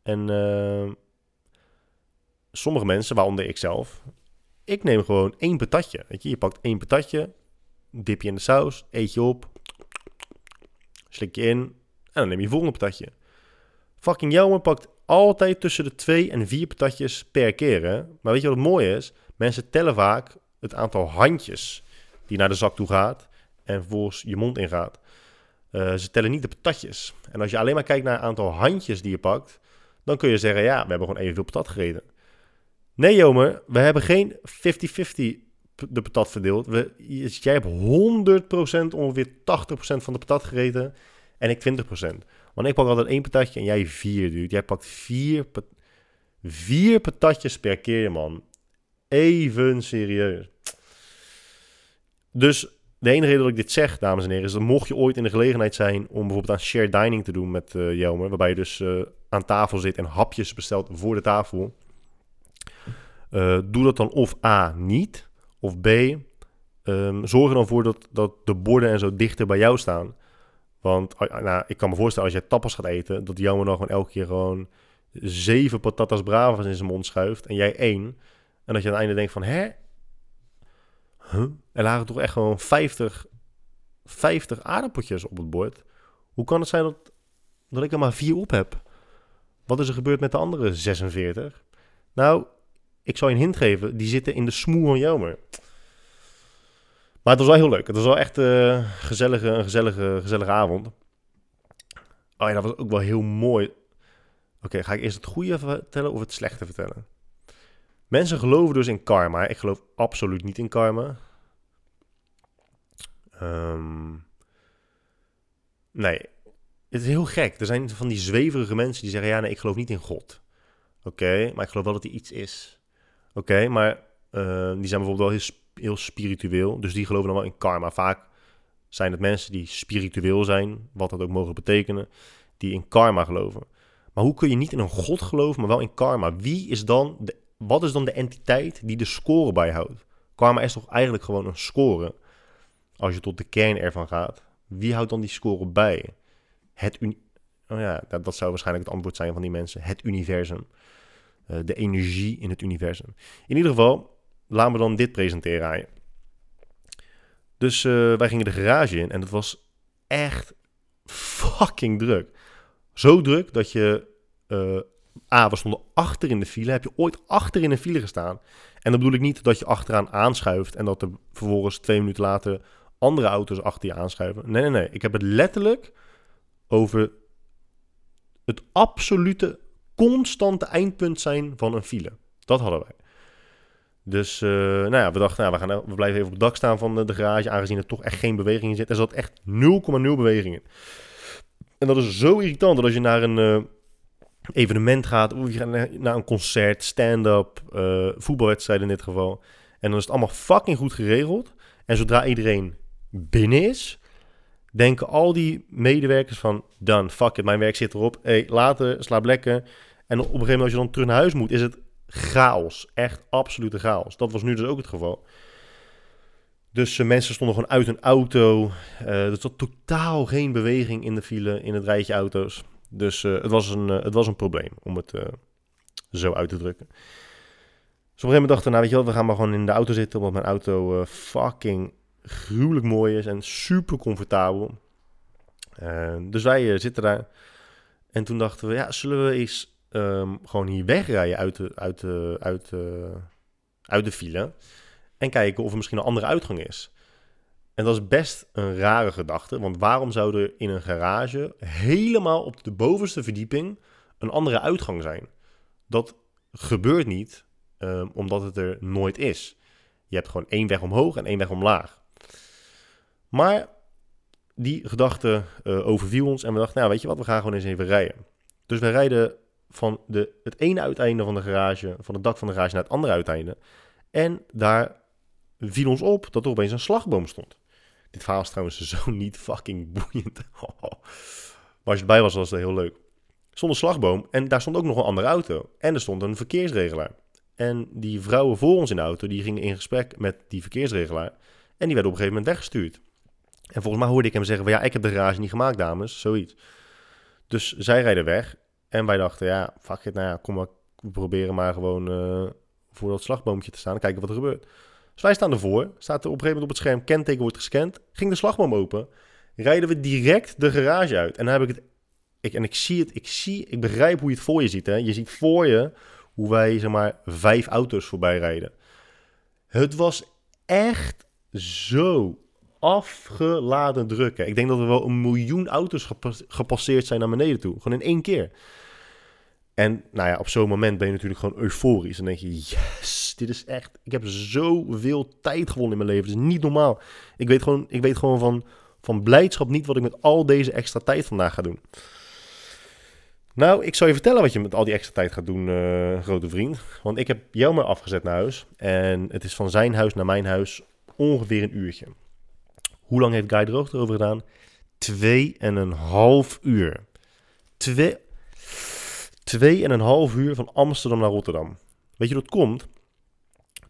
Speaker 1: En uh, sommige mensen, waaronder ik zelf, ik neem gewoon één patatje. Weet je, je pakt één patatje, dip je in de saus, eet je op, slik je in en dan neem je volgende patatje. Fucking Jelmer pakt altijd tussen de twee en vier patatjes per keer. Hè? Maar weet je wat het mooie is? Mensen tellen vaak het aantal handjes die naar de zak toe gaat en vervolgens je mond ingaat. Uh, ze tellen niet de patatjes. En als je alleen maar kijkt naar het aantal handjes die je pakt, dan kun je zeggen, ja, we hebben gewoon evenveel patat gegeten. Nee, Jomer, we hebben geen 50-50 de patat verdeeld. We, jij hebt 100% ongeveer 80% van de patat gegeten en ik 20%. Want ik pak altijd één patatje en jij vier, dude. Jij pakt vier, vier patatjes per keer, man. Even serieus. Dus de enige reden dat ik dit zeg, dames en heren, is dat mocht je ooit in de gelegenheid zijn om bijvoorbeeld aan shared dining te doen met uh, Jelmer, waarbij je dus uh, aan tafel zit en hapjes bestelt voor de tafel, uh, doe dat dan of A niet, of B, um, zorg er dan voor dat, dat de borden en zo dichter bij jou staan. Want nou, ik kan me voorstellen, als jij tapas gaat eten, dat Jelmer dan gewoon elke keer gewoon zeven patatas bravas in zijn mond schuift en jij één. En dat je aan het einde denkt van, hè? Huh? Er lagen toch echt gewoon 50, 50 aardappeltjes op het bord. Hoe kan het zijn dat, dat ik er maar vier op heb? Wat is er gebeurd met de andere 46? Nou, ik zal je een hint geven. Die zitten in de smoel van Jomer. Maar het was wel heel leuk. Het was wel echt uh, gezellige, een gezellige, gezellige avond. Oh ja, dat was ook wel heel mooi. Oké, ga ik eerst het goede vertellen of het slechte vertellen? Mensen geloven dus in karma. Ik geloof absoluut niet in karma. Um, nee, het is heel gek. Er zijn van die zweverige mensen die zeggen: Ja, nee, ik geloof niet in God. Oké, maar ik geloof wel dat er iets is. Oké, maar uh, die zijn bijvoorbeeld wel heel, heel, spiritueel. Dus die geloven dan wel in karma. Vaak zijn het mensen die spiritueel zijn, wat dat ook mogen betekenen, die in karma geloven. Maar hoe kun je niet in een God geloven, maar wel in karma? Wie is dan de wat is dan de entiteit die de score bijhoudt? Karma is toch eigenlijk gewoon een score? Als je tot de kern ervan gaat. Wie houdt dan die score bij? Het oh ja, dat, dat, zou waarschijnlijk het antwoord zijn van die mensen. Het universum. Uh, de energie in het universum. In ieder geval, laten we dan dit presenteren aan je. Dus uh, wij gingen de garage in en het was echt fucking druk. Zo druk dat je uh, A, we stonden achter in de file. Heb je ooit achter in een file gestaan? En dan bedoel ik niet dat je achteraan aanschuift en dat er vervolgens twee minuten later andere auto's achter je aanschuiven. Nee, nee, nee. Ik heb het letterlijk over het absolute, constante eindpunt zijn van een file. Dat hadden wij. Dus uh, nou ja, we dachten, nou, we, gaan, we blijven even op het dak staan van de, garage, aangezien er toch echt geen beweging in zit. Er zat echt 0,0 beweging in. En dat is zo irritant dat als je naar een, uh, evenement gaat, of je gaat naar een concert, stand-up, uh, voetbalwedstrijd in dit geval. En dan is het allemaal fucking goed geregeld. En zodra iedereen binnen is, denken al die medewerkers van... Done, fuck it, mijn werk zit erop. hey, later, slaap lekker. En op een gegeven moment als je dan terug naar huis moet, is het chaos. Echt absolute chaos. Dat was nu dus ook het geval. Dus uh, mensen stonden gewoon uit een auto. Uh, er zat totaal geen beweging in de file, in het rijtje auto's. Dus uh, het, was een, het was een probleem, om het zo uit te drukken. Dus op een gegeven moment dachten we, nou weet je wel, we gaan maar gewoon in de auto zitten, omdat mijn auto fucking gruwelijk mooi is en super comfortabel. dus wij zitten daar. En toen dachten we, ja, zullen we eens um, gewoon hier wegrijden uit de, uit, de, uit, de, uit de file. En kijken of er misschien een andere uitgang is. En dat is best een rare gedachte. Want waarom zou er in een garage helemaal op de bovenste verdieping een andere uitgang zijn? Dat gebeurt niet um, omdat het er nooit is. Je hebt gewoon één weg omhoog en één weg omlaag. Maar die gedachte uh, overviel ons en we dachten, nou weet je wat, we gaan gewoon eens even rijden. Dus we rijden van de, het ene uiteinde van de garage, van het dak van de garage naar het andere uiteinde. En daar viel ons op dat er opeens een slagboom stond. Dit verhaal is trouwens zo niet fucking boeiend. maar als je erbij was, was het heel leuk. Er stond een slagboom en daar stond ook nog een andere auto. En er stond een verkeersregelaar. En die vrouwen voor ons in de auto, die gingen in gesprek met die verkeersregelaar. En die werden op een gegeven moment weggestuurd. En volgens mij hoorde ik hem zeggen van ja, ik heb de garage niet gemaakt, dames. Zoiets. Dus zij rijden weg. En wij dachten, ja, fuck it, nou ja, kom maar, we proberen maar gewoon uh, voor dat slagboompje te staan en kijken wat er gebeurt. Dus wij staan ervoor, staat er op een gegeven moment op het scherm, kenteken wordt gescand, ging de slagboom open, rijden we direct de garage uit. En dan heb ik het, ik, en ik zie het, ik zie, ik begrijp hoe je het voor je ziet. Hè. Je ziet voor je hoe wij, zeg maar, vijf auto's voorbij rijden. Het was echt zo afgeladen drukken. Ik denk dat er wel een miljoen auto's gepasseerd zijn naar beneden toe. Gewoon in één keer. En nou ja, op zo'n moment ben je natuurlijk gewoon euforisch. En denk je, yes, dit is echt... Ik heb zoveel tijd gewonnen in mijn leven. Het is niet normaal. Ik weet gewoon, ik weet gewoon van, van blijdschap niet wat ik met al deze extra tijd vandaag ga doen. Nou, ik zal je vertellen wat je met al die extra tijd gaat doen, uh, grote vriend. Want ik heb jou maar afgezet naar huis. En het is van zijn huis naar mijn huis ongeveer een uurtje. Hoe lang heeft Guy Droog erover gedaan? Twee en een half uur. Twee, twee en een half uur van Amsterdam naar Rotterdam. Weet je dat komt?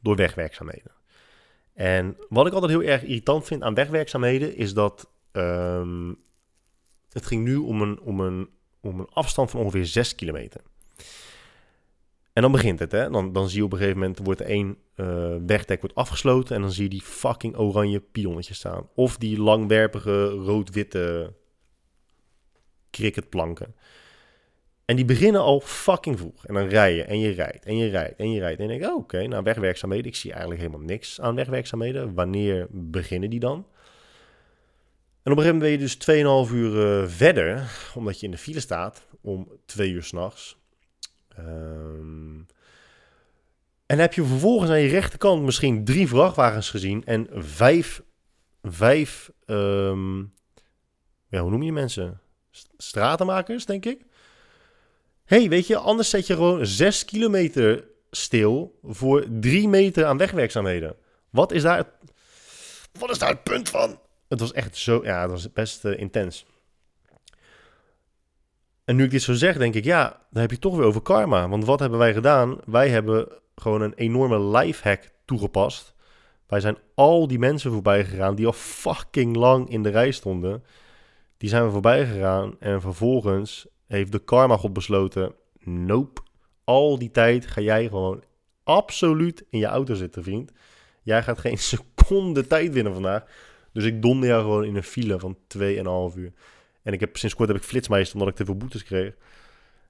Speaker 1: Door wegwerkzaamheden. En wat ik altijd heel erg irritant vind aan wegwerkzaamheden is dat um, het ging nu om een, om, een, om een afstand van ongeveer 6 kilometer. En dan begint het, hè? Dan, dan zie je op een gegeven moment wordt één uh, wegdek wordt afgesloten en dan zie je die fucking oranje pionnetjes staan. Of die langwerpige rood-witte cricketplanken. En die beginnen al fucking vroeg. En dan rij je en je rijdt en je rijdt en je rijdt. En je denkt, oh, oké, nou wegwerkzaamheden. Ik zie eigenlijk helemaal niks aan wegwerkzaamheden. Wanneer beginnen die dan? En op een gegeven moment ben je dus 2,5 uur uh, verder, omdat je in de file staat om 2 uur s'nachts. Um, en heb je vervolgens aan je rechterkant misschien drie vrachtwagens gezien en vijf, vijf um, ja, hoe noem je mensen? Stratenmakers, denk ik. Hey, weet je, anders zet je gewoon zes kilometer stil voor drie meter aan wegwerkzaamheden. Wat is daar het, wat is daar het punt van? Het was echt zo, ja, het was best uh, intens. En nu ik dit zo zeg, denk ik, ja, dan heb je toch weer over karma. Want wat hebben wij gedaan? Wij hebben gewoon een enorme lifehack toegepast. Wij zijn al die mensen voorbij gegaan die al fucking lang in de rij stonden. Die zijn we voorbij gegaan en vervolgens heeft de karma god besloten, nope. Al die tijd ga jij gewoon absoluut in je auto zitten, vriend. Jij gaat geen seconde tijd winnen vandaag. Dus ik donder jou gewoon in een file van 2,5 uur. En ik heb sinds kort heb ik flitsmeister omdat ik te veel boetes kreeg.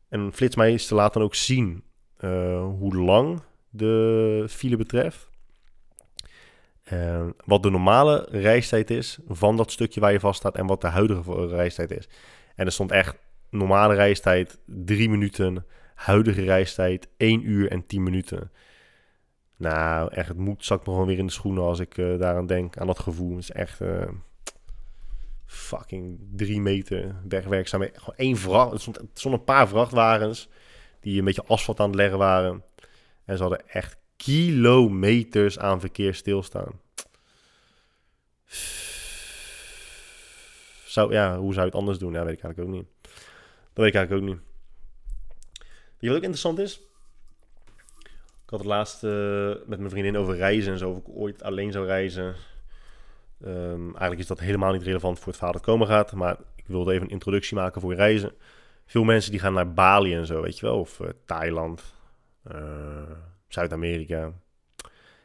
Speaker 1: En flitsmeister laat dan ook zien uh, hoe lang de file betreft. Uh, wat de normale reistijd is van dat stukje waar je vast staat en wat de huidige reistijd is. En er stond echt normale reistijd 3 minuten, huidige reistijd 1 uur en 10 minuten. Nou, echt, het moet zakt me gewoon weer in de schoenen als ik uh, daaraan denk, aan dat gevoel. Het is echt uh, fucking 3 meter wegwerkzaam. Gewoon één vracht, er stond een paar vrachtwagens die een beetje asfalt aan het leggen waren. En ze hadden echt kilometers aan verkeer stilstaan. Zou, ja, hoe zou je het anders doen? Ja, weet ik eigenlijk ook niet. Dat weet ik eigenlijk ook niet. Wat ook interessant is? Ik had het laatst uh, met mijn vriendin over reizen en zo. Of ik ooit alleen zou reizen. Um, eigenlijk is dat helemaal niet relevant voor het verhaal dat komen gaat. Maar ik wilde even een introductie maken voor reizen. Veel mensen die gaan naar Bali en zo, weet je wel. Of uh, Thailand, uh, Zuid-Amerika.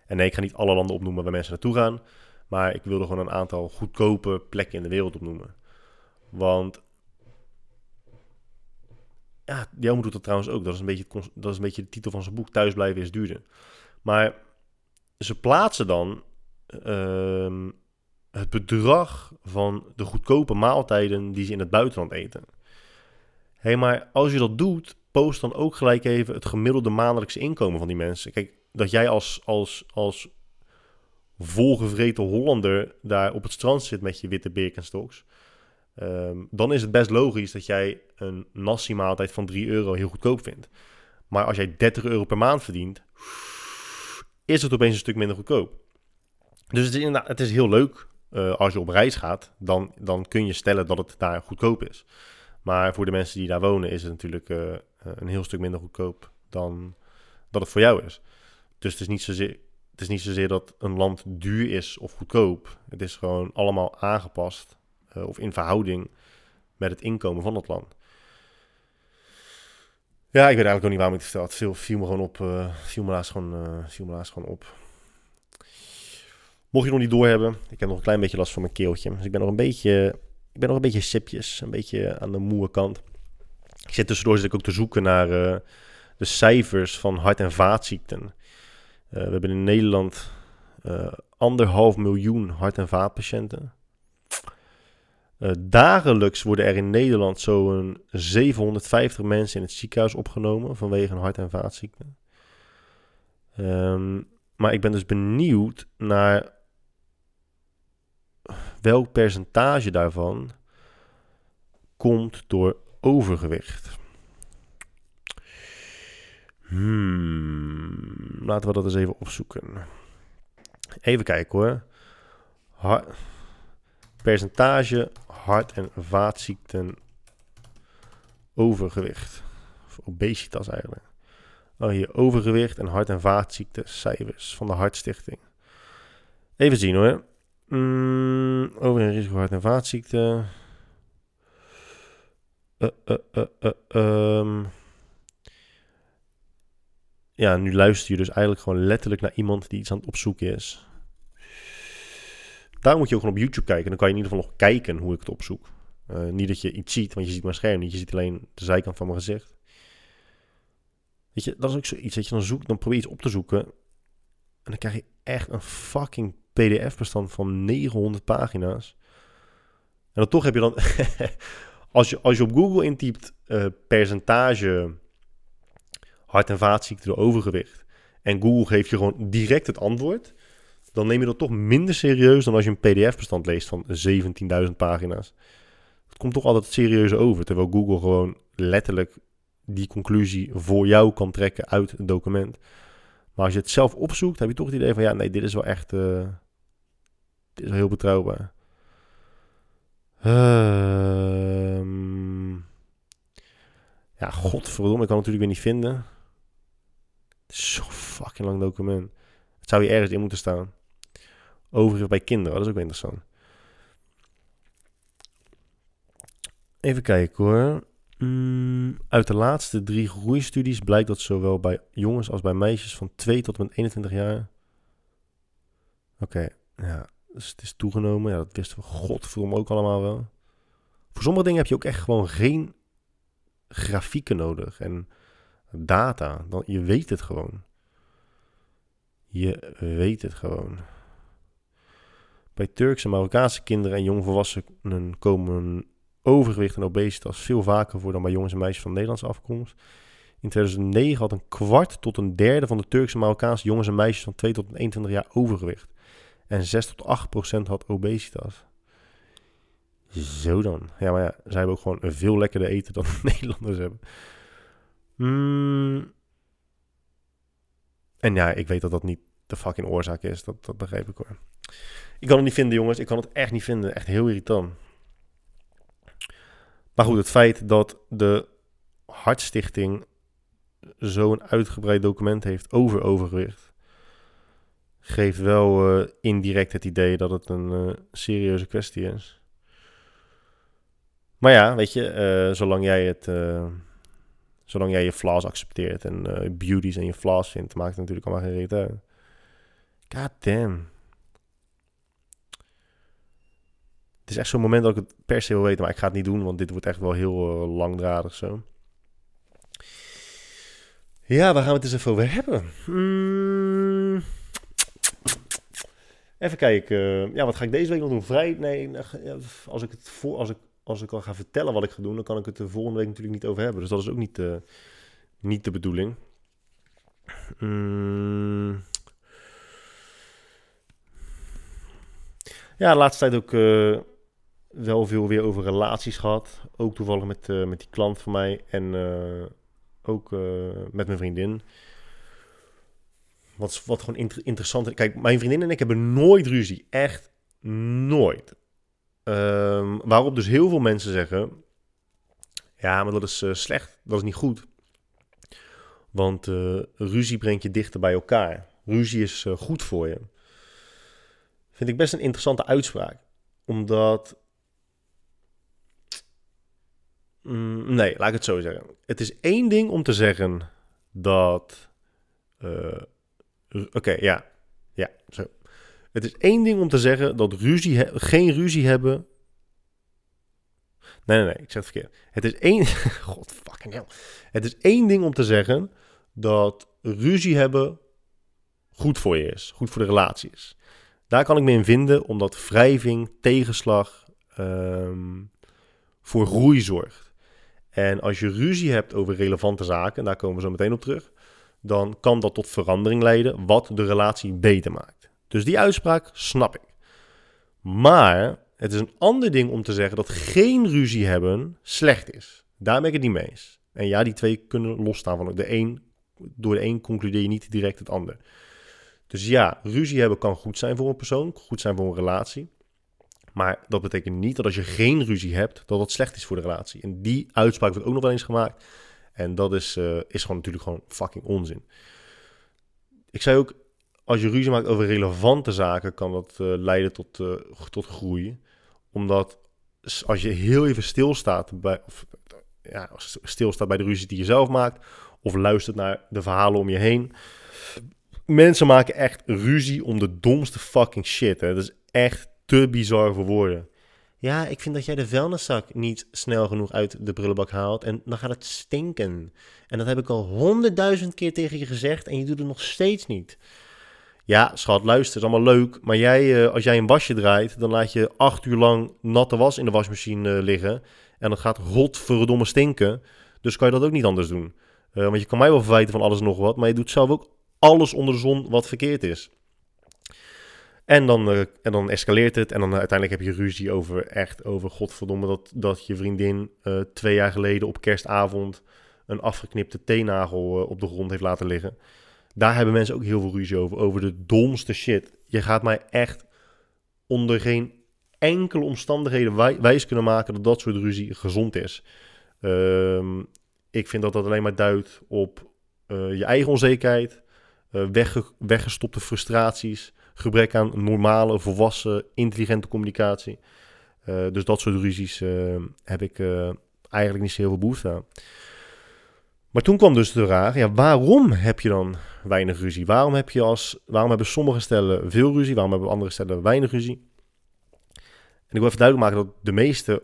Speaker 1: En nee, ik ga niet alle landen opnoemen waar mensen naartoe gaan. Maar ik wilde gewoon een aantal goedkope plekken in de wereld opnoemen. Want ja, Jelmo doet dat trouwens ook. Dat is, een beetje, dat is een beetje de titel van zijn boek. Thuisblijven is duurder. Maar ze plaatsen dan uh, het bedrag van de goedkope maaltijden die ze in het buitenland eten. Hé, hey, maar als je dat doet, post dan ook gelijk even het gemiddelde maandelijkse inkomen van die mensen. Kijk, dat jij als, als, als volgevreten Hollander daar op het strand zit met je witte Birkenstocks. Um, dan is het best logisch dat jij een nasi-maaltijd van 3 euro heel goedkoop vindt. Maar als jij 30 euro per maand verdient, is het opeens een stuk minder goedkoop. Dus het is, het is heel leuk uh, als je op reis gaat. Dan, dan kun je stellen dat het daar goedkoop is. Maar voor de mensen die daar wonen is het natuurlijk uh, een heel stuk minder goedkoop dan dat het voor jou is. Dus het is niet zozeer het is niet zozeer dat een land duur is of goedkoop. Het is gewoon allemaal aangepast uh, of in verhouding met het inkomen van het land. Ja, ik weet eigenlijk ook niet waarom ik het vertel. Het me gewoon op. Uh, me laatst gewoon, uh, viel laatst gewoon op. Mocht je nog niet doorhebben, ik heb nog een klein beetje last van mijn keeltje. Dus ik ben nog een beetje, ik ben nog een beetje sipjes, een beetje aan de moe kant. Ik zit tussendoor zit ik ook te zoeken naar de cijfers van hart- en vaatziekten. We hebben in Nederland anderhalf miljoen hart- en vaatpatiënten. Uh, dagelijks worden er in Nederland zo'n 750 mensen in het ziekenhuis opgenomen vanwege een hart- en vaatziekte. Um, maar ik ben dus benieuwd naar welk percentage daarvan komt door overgewicht. Hmm, laten we dat eens even opzoeken. Even kijken hoor. Hart, percentage hart- en vaatziekten overgewicht. Of obesitas eigenlijk. Oh, hier overgewicht en hart- en vaatziektecijfers van de Hartstichting. Even zien hoor. Mm, over een risico hart- en vaatziekten. Uh, uh, uh, um ja, nu luister je dus eigenlijk gewoon letterlijk naar iemand die iets aan het opzoeken is. Daar moet je ook gewoon op YouTube kijken. Dan kan je in ieder geval nog kijken hoe ik het opzoek. Uh, niet dat je iets ziet, want je ziet mijn scherm niet. Je ziet alleen de zijkant van mijn gezicht. Weet je, dat is ook zoiets. Dat je dan zoekt, dan probeer je iets op te zoeken. En dan krijg je echt een fucking PDF-bestand van 900 pagina's. En dan toch heb je dan... als, je, als je op Google intypt uh, percentage hart- en vaatziekten door overgewicht. En Google geeft je gewoon direct het antwoord. Dan neem je dat toch minder serieus dan als je een PDF-bestand leest van 17.000 pagina's. Het komt toch altijd serieus over. Terwijl Google gewoon letterlijk die conclusie voor jou kan trekken uit het document. Maar als je het zelf opzoekt, heb je toch het idee van ja, nee, dit is wel echt. Uh, dit is wel heel betrouwbaar. Um, ja, godverdomme, ik kan het natuurlijk weer niet vinden. Zo'n fucking lang document. Het zou hier ergens in moeten staan. Overigens bij kinderen, dat is ook wel interessant. Even kijken hoor. Mm, uit de laatste drie groeistudies blijkt dat zowel bij jongens als bij meisjes van 2 tot en met 21 jaar. Oké, ja, dus het is toegenomen. Ja, dat wisten we godverdomme ook allemaal wel. Voor sommige dingen heb je ook echt gewoon geen grafieken nodig. En data. Dan, je weet het gewoon. Je weet het gewoon. Bij Turkse en Marokkaanse kinderen en jongvolwassenen komen overgewicht en obesitas veel vaker voor dan bij jongens en meisjes van Nederlandse afkomst. In 2009 had een kwart tot een derde van de Turkse en Marokkaanse jongens en meisjes van 2 tot 21 jaar overgewicht. En 6 tot 8 procent had obesitas. Zo dan. Ja, maar ja, zij hebben ook gewoon veel lekkerder eten dan Nederlanders hebben. Mm. En ja, ik weet dat dat niet de fucking oorzaak is. Dat, dat begrijp ik hoor. Ik kan het niet vinden, jongens. Ik kan het echt niet vinden. Echt heel irritant. Maar goed, het feit dat de Hartstichting zo'n uitgebreid document heeft over overgewicht, geeft wel uh, indirect het idee dat het een uh, serieuze kwestie is. Maar ja, weet je, uh, zolang jij het, zolang jij je flaws accepteert en beauties en je flaws vindt, maakt het natuurlijk allemaal geen reet uit. God damn. Het is echt zo'n moment dat ik het per se wil weten, maar ik ga het niet doen, want dit wordt echt wel heel uh, langdradig zo. Ja, waar gaan we het eens even over hebben? Hmm. Even kijken. Ja, wat ga ik deze week nog doen? Vrij? Nee, als ik het als ik, als ik al ga vertellen wat ik ga doen, dan kan ik het de volgende week natuurlijk niet over hebben. Dus dat is ook niet, uh, niet de bedoeling. Hmm. Ja, de laatste tijd ook uh, wel veel weer over relaties gehad. Ook toevallig met, uh, met die klant van mij en uh, ook met mijn vriendin. Wat, wat gewoon inter interessant. Kijk, mijn vriendin en ik hebben nooit ruzie. Echt nooit. Um, waarop dus heel veel mensen zeggen... Ja, maar dat is slecht. Dat is niet goed. Want ruzie brengt je dichter bij elkaar. Ruzie is goed voor je. Vind ik best een interessante uitspraak. Omdat. Mm, nee, laat ik het zo zeggen. Het is één ding om te zeggen dat. Uh, Oké, ja. Ja, zo. Het is één ding om te zeggen dat ruzie geen ruzie hebben. Nee, nee, nee, ik zeg het verkeerd. Het is één. God fucking hell. Het is één ding om te zeggen dat ruzie hebben goed voor je is, goed voor de relatie is. Daar kan ik me in vinden, omdat wrijving, tegenslag um, voor groei zorgt. En als je ruzie hebt over relevante zaken, daar komen we zo meteen op terug, dan kan dat tot verandering leiden, wat de relatie beter maakt. Dus die uitspraak snap ik. Maar het is een ander ding om te zeggen dat geen ruzie hebben slecht is. Daar ben ik het niet mee eens. En ja, die twee kunnen losstaan van de. Door de een concludeer je niet direct het ander. Dus ja, ruzie hebben kan goed zijn voor een persoon, goed zijn voor een relatie. Maar dat betekent niet dat als je geen ruzie hebt, dat dat slecht is voor de relatie. En die uitspraak wordt ook nog wel eens gemaakt. En dat is, uh, is gewoon natuurlijk gewoon fucking onzin. Ik zei ook, als je ruzie maakt over relevante zaken, kan dat uh, leiden tot, uh, tot groei. Omdat als je heel even stilstaat bij, of, ja, stilstaat bij de ruzie die je zelf maakt, of luistert naar de verhalen om je heen, mensen maken echt ruzie om de domste fucking shit. Hè. Dat is echt te bizar voor woorden. Ja, ik vind dat jij de vuilniszak niet snel genoeg uit de prullenbak haalt en dan gaat het stinken. En dat heb ik al honderdduizend keer tegen je gezegd en je doet het nog steeds niet. Ja, schat, luister, is allemaal leuk. Maar jij, uh, als jij een wasje draait, dan laat je acht uur lang natte was in de wasmachine uh, liggen. En dat gaat godverdomme stinken. Dus kan je dat ook niet anders doen. Uh, want je kan mij wel verwijten van alles en nog wat, maar je doet zelf ook alles onder de zon wat verkeerd is. En dan, uh, en dan escaleert het en dan uiteindelijk heb je ruzie over echt, over godverdomme, dat, dat je vriendin uh, twee jaar geleden op kerstavond een afgeknipte teennagel op de grond heeft laten liggen. Daar hebben mensen ook heel veel ruzie over, over de domste shit. Je gaat mij echt onder geen enkele omstandigheden wij, wijs kunnen maken dat dat soort ruzie gezond is. Uh, ik vind dat dat alleen maar duidt op je eigen onzekerheid, wegge weggestopte frustraties, gebrek aan normale, volwassen, intelligente communicatie. Uh, dus dat soort ruzies uh, heb ik eigenlijk niet zo heel veel behoefte aan. Maar toen kwam dus de vraag, ja, waarom heb je dan weinig ruzie? Waarom, heb je als, waarom hebben sommige stellen veel ruzie? Waarom hebben andere stellen weinig ruzie? En ik wil even duidelijk maken dat de meeste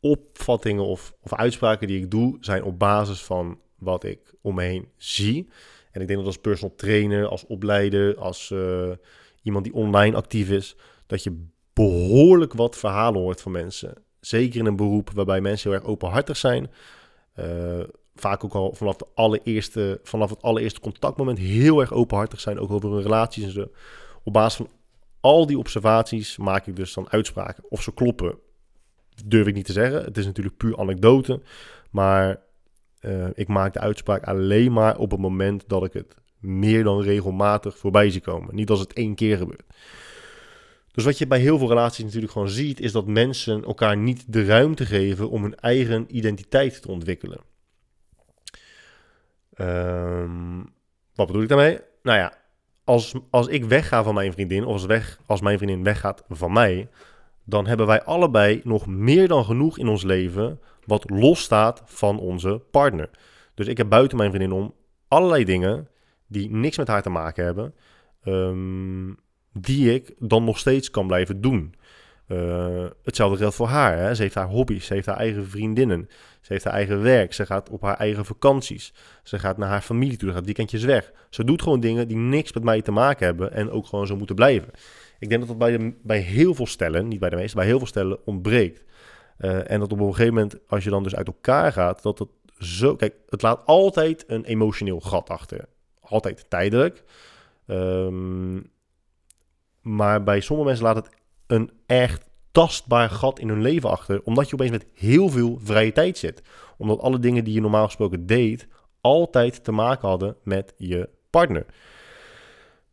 Speaker 1: opvattingen of, of uitspraken die ik doe, zijn op basis van wat ik om me heen zie. En ik denk dat als personal trainer, als opleider, als uh, iemand die online actief is, dat je behoorlijk wat verhalen hoort van mensen. Zeker in een beroep waarbij mensen heel erg openhartig zijn. Uh, vaak ook al vanaf, de allereerste, vanaf het allereerste contactmoment heel erg openhartig zijn, ook over hun relaties en zo. Op basis van al die observaties maak ik dus dan uitspraken. Of ze kloppen, durf ik niet te zeggen. Het is natuurlijk puur anekdote. Maar uh, ik maak de uitspraak alleen maar op het moment dat ik het meer dan regelmatig voorbij zie komen. Niet als het één keer gebeurt. Dus wat je bij heel veel relaties natuurlijk gewoon ziet, is dat mensen elkaar niet de ruimte geven om hun eigen identiteit te ontwikkelen. Ehm, wat bedoel ik daarmee? Nou ja, als, als ik wegga van mijn vriendin, of als, weg, als mijn vriendin weggaat van mij, dan hebben wij allebei nog meer dan genoeg in ons leven wat losstaat van onze partner. Dus ik heb buiten mijn vriendin om allerlei dingen die niks met haar te maken hebben, ehm, die ik dan nog steeds kan blijven doen. Uh, hetzelfde geldt voor haar. Hè. Ze heeft haar hobby's, ze heeft haar eigen vriendinnen, ze heeft haar eigen werk, ze gaat op haar eigen vakanties, ze gaat naar haar familie toe, ze gaat weekendjes weg. Ze doet gewoon dingen die niks met mij te maken hebben en ook gewoon zo moeten blijven. Ik denk dat dat bij, bij heel veel stellen, niet bij de meeste, bij heel veel stellen ontbreekt. Uh, en dat op een gegeven moment, als je dan dus uit elkaar gaat, dat het zo... Kijk, het laat altijd een emotioneel gat achter. Altijd tijdelijk. Um, maar bij sommige mensen laat het een echt tastbaar gat in hun leven achter. Omdat je opeens met heel veel vrije tijd zit. Omdat alle dingen die je normaal gesproken deed, altijd te maken hadden met je partner.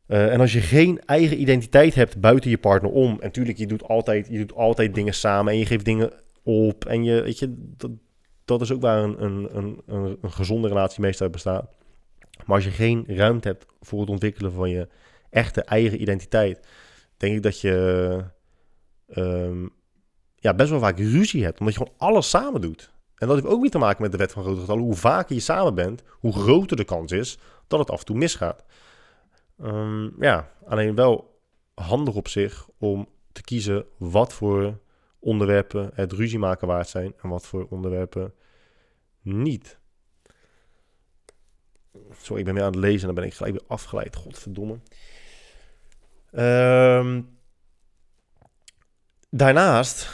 Speaker 1: Uh, en als je geen eigen identiteit hebt buiten je partner om, en natuurlijk, je doet altijd, je doet altijd dingen samen en je geeft dingen op. En je, weet je, dat, dat is ook waar een, een, een, een, gezonde relatie meestal bestaat. Maar als je geen ruimte hebt voor het ontwikkelen van je echte eigen identiteit, denk ik dat je um, ja, best wel vaak ruzie hebt, omdat je gewoon alles samen doet. En dat heeft ook weer te maken met de wet van grote getallen. Hoe vaker je samen bent, hoe groter de kans is dat het af en toe misgaat. Um, ja, alleen wel handig op zich om te kiezen wat voor onderwerpen het ruzie maken waard zijn en wat voor onderwerpen niet. Sorry, ik ben weer aan het lezen en dan ben ik gelijk weer afgeleid. Godverdomme. Um, daarnaast,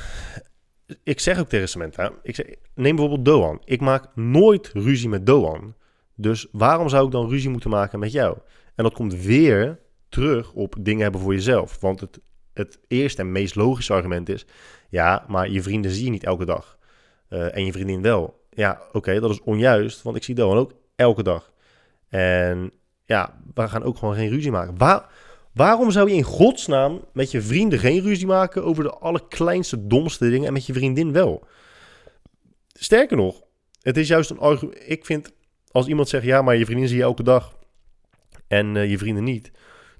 Speaker 1: ik zeg ook tegen Samantha, ik zeg, neem bijvoorbeeld Doan. Ik maak nooit ruzie met Doan. Dus waarom zou ik dan ruzie moeten maken met jou? En dat komt weer terug op dingen hebben voor jezelf. Want het, het eerste en meest logische argument is... ja, maar je vrienden zie je niet elke dag. Uh, en je vriendin wel. Ja, oké, dat is onjuist, want ik zie Doan ook elke dag. En ja, we gaan ook gewoon geen ruzie maken. Waar, waarom zou je in godsnaam met je vrienden geen ruzie maken... over de allerkleinste, domste dingen en met je vriendin wel? Sterker nog, het is juist een argument... Ik vind, als iemand zegt... ja, maar je vriendin zie je elke dag en uh, je vrienden niet,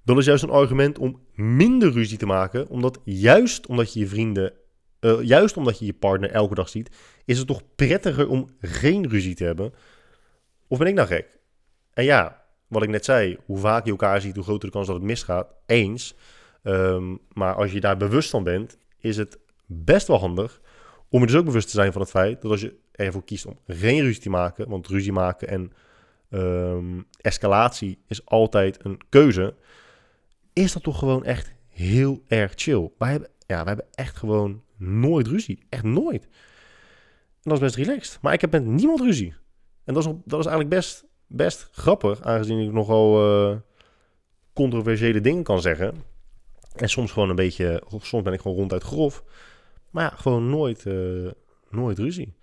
Speaker 1: dan is juist een argument om minder ruzie te maken. Omdat juist omdat je je vrienden, uh, juist omdat je je partner elke dag ziet, is het toch prettiger om geen ruzie te hebben. Of ben ik nou gek? En ja, wat ik net zei, hoe vaak je elkaar ziet, hoe groter de kans dat het misgaat. Eens. Um, maar als je daar bewust van bent, is het best wel handig om je dus ook bewust te zijn van het feit dat als je ervoor kiest om geen ruzie te maken, want ruzie maken en um, escalatie is altijd een keuze, is dat toch gewoon echt heel erg chill. Wij hebben, ja, wij hebben echt gewoon nooit ruzie. Echt nooit. En dat is best relaxed. Maar ik heb met niemand ruzie. En dat is, dat is eigenlijk best, best grappig, aangezien ik nogal uh, controversiële dingen kan zeggen. En soms gewoon een beetje, soms ben ik gewoon ronduit grof. Maar ja, gewoon nooit, uh, nooit ruzie.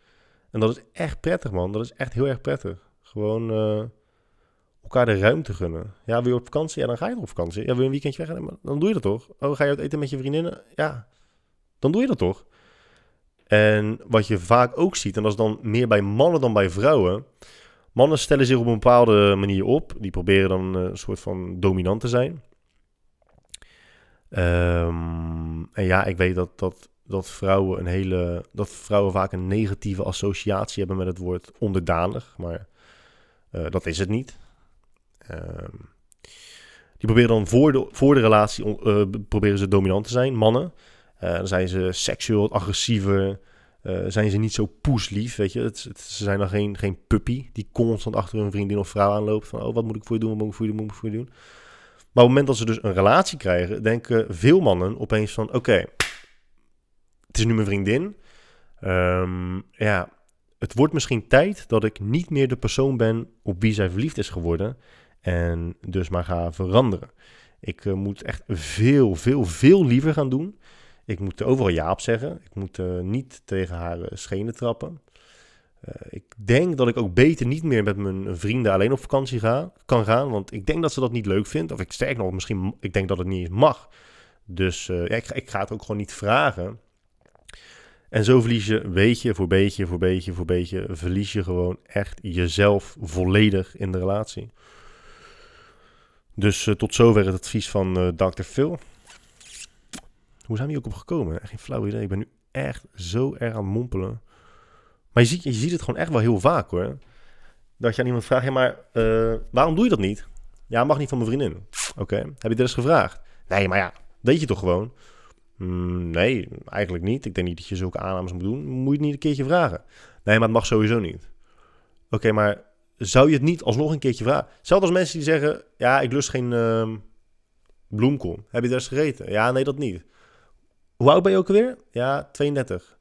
Speaker 1: En dat is echt prettig, man. Dat is echt heel erg prettig. Gewoon uh, elkaar de ruimte gunnen. Ja, wil je op vakantie? Ja, dan ga je op vakantie. Ja, wil je een weekendje weg? Dan doe je dat toch? Oh, ga je uit eten met je vriendinnen? Ja, dan doe je dat toch? En wat je vaak ook ziet, en dat is dan meer bij mannen dan bij vrouwen. Mannen stellen zich op een bepaalde manier op. Die proberen dan een soort van dominant te zijn. Um, en ja, ik weet dat, dat, dat vrouwen een hele. dat vrouwen vaak een negatieve associatie hebben met het woord onderdanig. Maar uh, dat is het niet. Ehm, die proberen dan voor de, voor de relatie uh, proberen ze dominant te zijn, mannen. Uh, dan zijn ze seksueel agressiever. zijn ze niet zo poeslief, weet je. Het, ze zijn dan geen, geen puppy die constant achter hun vriendin of vrouw aanloopt. Van, oh, wat moet ik voor je doen, wat moet ik voor je doen, wat moet ik voor je doen. Maar op het moment dat ze dus een relatie krijgen, denken veel mannen opeens van... Oké, het is nu mijn vriendin. Um, ja, het wordt misschien tijd dat ik niet meer de persoon ben op wie zij verliefd is geworden. En dus maar ga veranderen. Ik uh, moet echt veel, veel, veel liever gaan doen. Ik moet overal ja op zeggen. Ik moet uh, niet tegen haar uh, schenen trappen. Eh, ik denk dat ik ook beter niet meer met mijn vrienden alleen op vakantie ga, kan gaan. Want ik denk dat ze dat niet leuk vindt. Of ik sterk nog, misschien, ik denk dat het niet mag. Dus ik, ik, ga het ook gewoon niet vragen. En zo verlies je beetje voor beetje voor beetje voor beetje, verlies je gewoon echt jezelf volledig in de relatie. Dus uh, tot zover het advies van Dr. Phil. Hoe zijn hier ook op gekomen? Geen flauw idee. Ik ben nu echt zo erg aan het mompelen. Maar je ziet, je ziet het gewoon echt wel heel vaak hoor. Dat je aan iemand vraagt, maar uh, waarom doe je dat niet? Ja, mag niet van mijn vriendin. Oké, heb je dit eens gevraagd? Nee, maar ja, weet je toch gewoon? Mm, nee, eigenlijk niet. Ik denk niet dat je zulke aannames moet doen. Moet je het niet een keertje vragen? Nee, maar het mag sowieso niet. Oké, maar zou je het niet alsnog een keertje vragen? Zelfs als mensen die zeggen, ja, ik lust geen uh, bloemkool. Heb je daar eens gegeten? Ja, nee, dat niet. Hoe oud ben je ook alweer? Ja, 32.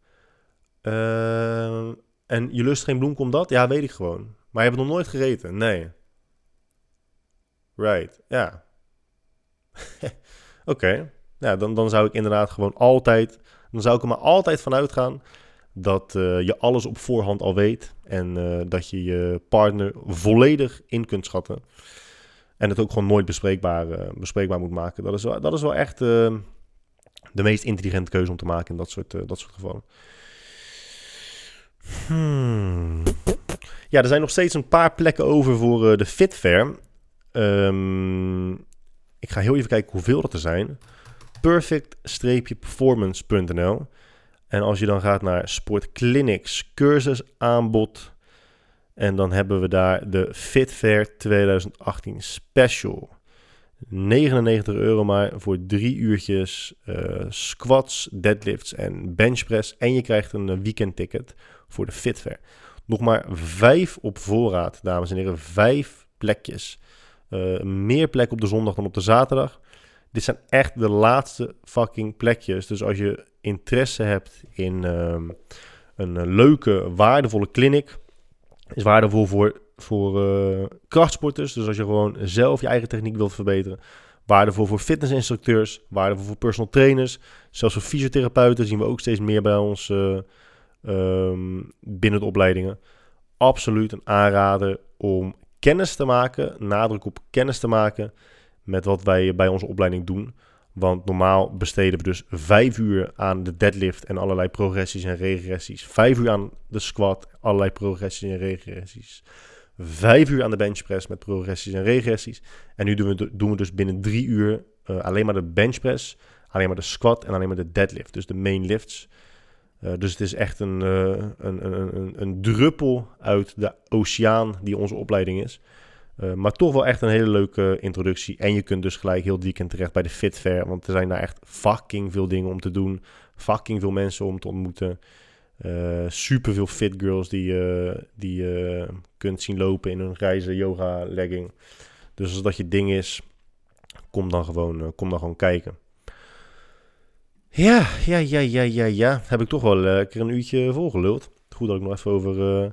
Speaker 1: Uh, en je lust geen bloemkool dat? Ja, weet ik gewoon. Maar je hebt het nog nooit gegeten? Nee. Right, ja. Oké. Ja, dan, dan zou ik inderdaad gewoon altijd... Dan zou ik er maar altijd van uitgaan dat uh, je alles op voorhand al weet. En uh, dat je je partner volledig in kunt schatten. En het ook gewoon nooit bespreekbaar, uh, bespreekbaar moet maken. Dat is wel, dat is wel echt de meest intelligente keuze om te maken in dat soort, dat soort gevallen. Hmm. Ja, er zijn nog steeds een paar plekken over voor uh, de Fit Fair. Um, ik ga heel even kijken hoeveel dat er zijn. Perfect-performance.nl En als je dan gaat naar Sportclinics cursusaanbod... En dan hebben we daar de Fit Fair 2018 Special. 99 euro maar voor drie uurtjes uh, squats, deadlifts en benchpress. En je krijgt een weekendticket voor de Fitfair. Nog maar vijf op voorraad, dames en heren. Vijf plekjes. Uh, meer plek op de zondag dan op de zaterdag. Dit zijn echt de laatste fucking plekjes. Dus als je interesse hebt in um, een leuke, waardevolle clinic, is waardevol voor, voor uh, krachtsporters. Dus als je gewoon zelf je eigen techniek wilt verbeteren. Waardevol voor fitnessinstructeurs, waardevol voor personal trainers. Zelfs voor fysiotherapeuten zien we ook steeds meer bij ons uh, um, binnen de opleidingen. Absoluut een aanrader om kennis te maken, nadruk op kennis te maken met wat wij bij onze opleiding doen. Want normaal besteden we dus vijf uur aan de deadlift en allerlei progressies en regressies. Vijf uur aan de squat, allerlei progressies en regressies. Vijf uur aan de benchpress met progressies en regressies. En nu doen we, doen we dus binnen drie uur uh, alleen maar de benchpress, alleen maar de squat en alleen maar de deadlift. Dus de main lifts. Uh, dus het is echt een, uh, een, een, een, een, druppel uit de oceaan die onze opleiding is. Maar toch wel echt een hele leuke introductie. En je kunt dus gelijk heel weekend terecht bij de Fit Fair. Want er zijn daar echt fucking veel dingen om te doen. Fucking veel mensen om te ontmoeten. Super veel fit girls die, die je kunt zien lopen in een grijze yoga legging. Dus als dat je ding is, kom dan gewoon, kom dan gewoon kijken. Ja, ja, ja, ja, ja, ja. Heb ik toch wel uh, een uurtje volgeluld. Goed dat ik nog even over. Uh,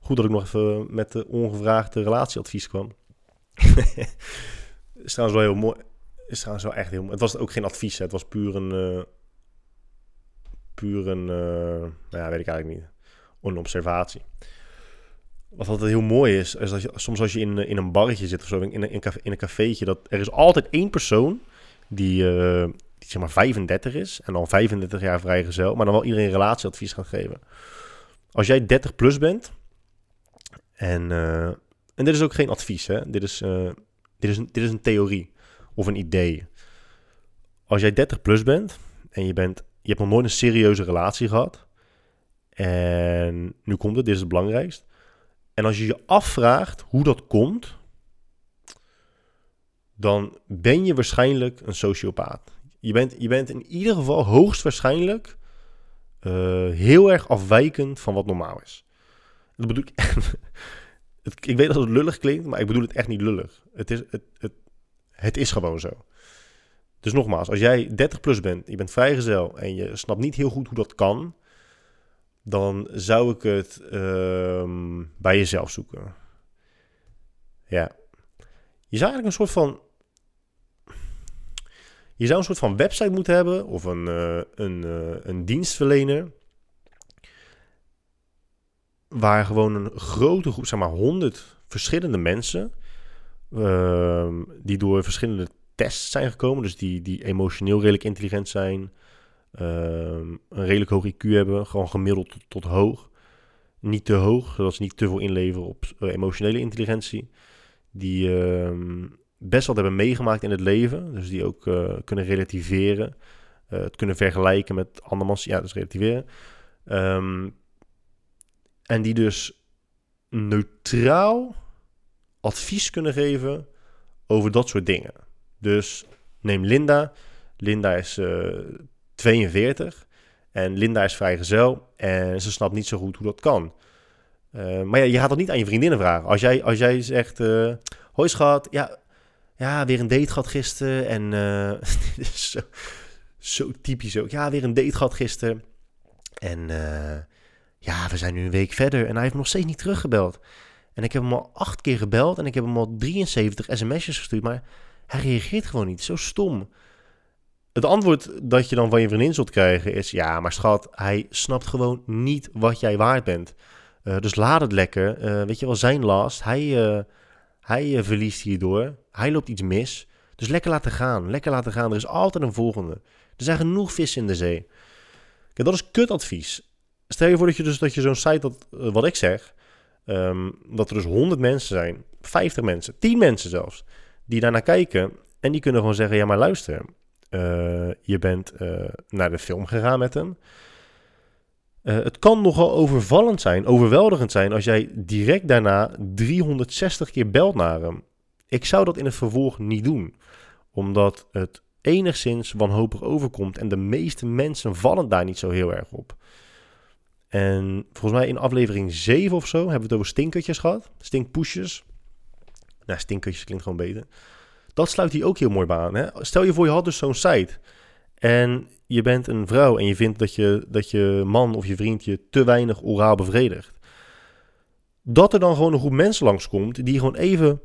Speaker 1: goed dat ik nog even met de ongevraagde relatieadvies kwam. is trouwens wel heel mooi. Is trouwens wel echt heel mooi. Het was ook geen advies. Het was puur een. Puur een. nou ja, weet ik eigenlijk niet. Een observatie. Wat altijd heel mooi is, is dat je soms als je in, in een barretje zit of zo, in een, in een, in een cafeetje, dat er is altijd één persoon die, die zeg maar 35 is en al 35 jaar vrijgezel, maar dan wel iedereen relatieadvies gaat geven. Als jij 30 plus bent, en, en dit is ook geen advies, hè? Dit, is, dit, is dit is een theorie of een idee. Als jij 30 plus bent en je, bent, je hebt nog nooit een serieuze relatie gehad, en nu komt het, dit is het belangrijkst. En als je je afvraagt hoe dat komt, dan ben je waarschijnlijk een sociopaat. Je bent, je bent in ieder geval hoogstwaarschijnlijk uh, heel erg afwijkend van wat normaal is. Dat bedoel ik. ik weet dat het lullig klinkt, maar ik bedoel het echt niet lullig. Het is, het, het, het is gewoon zo. Dus nogmaals, als jij 30 plus bent, je bent vrijgezel en je snapt niet heel goed hoe dat kan, dan zou ik het uh, bij jezelf zoeken. Ja. Je zou eigenlijk een soort van je zou een soort van website moeten hebben of een, uh, een, uh, een dienstverlener. waar gewoon een grote groep, zeg maar 100 verschillende mensen, ehm, die door verschillende tests zijn gekomen, dus die, die emotioneel redelijk intelligent zijn, ehm, een redelijk hoog IQ hebben, gewoon gemiddeld tot, hoog. Niet te hoog, zodat ze niet te veel inleveren op eh, emotionele intelligentie. Die ehm, best wat hebben meegemaakt in het leven, dus die ook eh, kunnen relativeren, uh, het kunnen vergelijken met andermans, ja, dus relativeren. en die dus neutraal advies kunnen geven over dat soort dingen. Dus neem Linda. Linda is uh, eh, 42 en Linda is vrijgezel en ze snapt niet zo goed hoe dat kan. Uh, maar ja, je gaat dat niet aan je vriendinnen vragen. Als jij, als jij zegt, uh, hoi schat, ja, ja, weer een date gehad gisteren en dit is zo, zo typisch ook. Ja, weer een date gehad gisteren en ja, we zijn nu een week verder en hij heeft nog steeds niet teruggebeld. En ik heb hem al acht keer gebeld en ik heb hem al 73 sms'jes gestuurd, maar hij reageert gewoon niet. Zo stom. Het antwoord dat je dan van je vriendin zult krijgen is: ja, maar schat, hij snapt gewoon niet wat jij waard bent. Uh, dus laat het lekker. Uh, weet je wel, zijn last. Hij, uh, hij verliest hierdoor. Hij loopt iets mis. Dus lekker laten gaan. Lekker laten gaan. Er is altijd een volgende. Er zijn genoeg vissen in de zee. Kijk, dat is kutadvies. Stel je voor dat je dus dat je zo'n site, dat, wat ik zeg, um, dat er dus 100 mensen zijn, 50 mensen, 10 mensen zelfs, die daarnaar kijken en die kunnen gewoon zeggen: Ja, maar luister, uh, je bent uh, naar de film gegaan met hem. Uh, het kan nogal overvallend zijn, overweldigend zijn als jij direct daarna 360 keer belt naar hem. Ik zou dat in het vervolg niet doen, omdat het enigszins wanhopig overkomt en de meeste mensen vallen daar niet zo heel erg op. En volgens mij in aflevering 7 of zo hebben we het over stinkertjes gehad. Stinkpoesjes. Nou, stinkertjes klinkt gewoon beter. Dat sluit hij ook heel mooi bij aan. Hè? Stel je voor, je had dus zo'n site. En je bent een vrouw en je vindt dat je, dat je man of je vriend je te weinig oraal bevredigt. Dat er dan gewoon een groep mensen langskomt die gewoon even,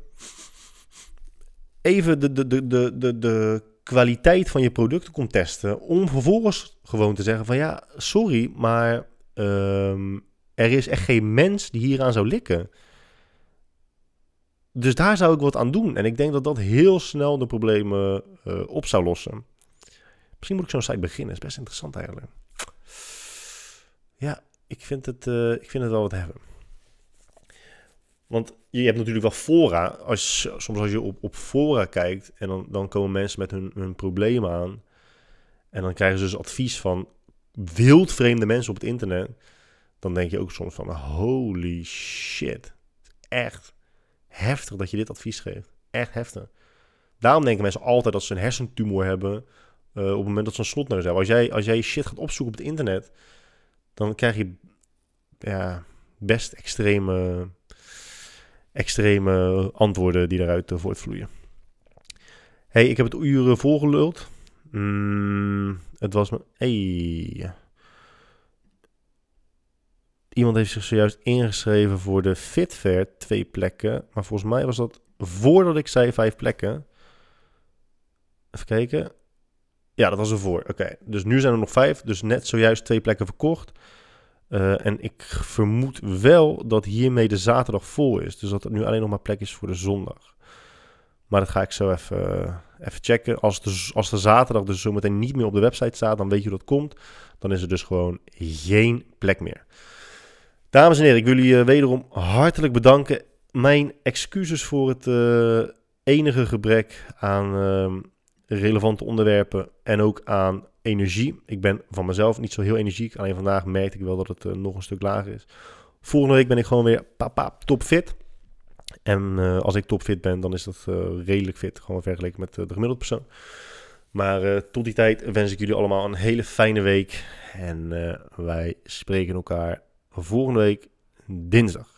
Speaker 1: even de, de, de, de, de, de kwaliteit van je producten komt testen. Om vervolgens gewoon te zeggen van ja, sorry, maar um, er is echt geen mens die hieraan zou likken. Dus daar zou ik wat aan doen. En ik denk dat dat heel snel de problemen uh, op zou lossen. Misschien moet ik zo'n site beginnen. is best interessant eigenlijk. Ja, ik vind het, uh, ik vind het wel wat hebben. Want je hebt natuurlijk wel fora. Als, soms als je op, op fora kijkt en dan, dan komen mensen met hun, hun problemen aan. En dan krijgen ze dus advies van wildvreemde mensen op het internet. Dan denk je ook soms van holy shit. Echt heftig dat je dit advies geeft. Echt heftig. Daarom denken mensen altijd dat ze een hersentumor hebben uh, op het moment dat ze een snotneus hebben. Als jij, als jij shit gaat opzoeken op het internet, dan krijg je ja, best extreme, extreme antwoorden die daaruit uh, voortvloeien. hey, ik heb het uren volgeluld. Mm, het was me... Hey. Iemand heeft zich zojuist ingeschreven voor de Fitfair, twee plekken. Maar volgens mij was dat voordat ik zei vijf plekken. Even kijken. Ja, dat was ervoor. Oké, dus nu zijn er nog vijf. Dus net zojuist twee plekken verkocht. Uh, en ik vermoed wel dat hiermee de zaterdag vol is. Dus dat het nu alleen nog maar plek is voor de zondag. Maar dat ga ik zo even, uh, even checken. Als de, als de zaterdag dus zometeen niet meer op de website staat, dan weet je hoe dat komt. Dan is er dus gewoon geen plek meer. Dames en heren, ik wil jullie uh, wederom hartelijk bedanken. Mijn excuses voor het uh, enige gebrek aan uh, relevante onderwerpen en ook aan energie. Ik ben van mezelf niet zo heel energiek, alleen vandaag merkte ik wel dat het nog een stuk lager is. Volgende week ben ik gewoon weer papa topfit. En als ik topfit ben, dan is dat redelijk fit, gewoon vergeleken met de gemiddelde persoon. Maar tot die tijd wens ik jullie allemaal een hele fijne week. En wij spreken elkaar volgende week dinsdag.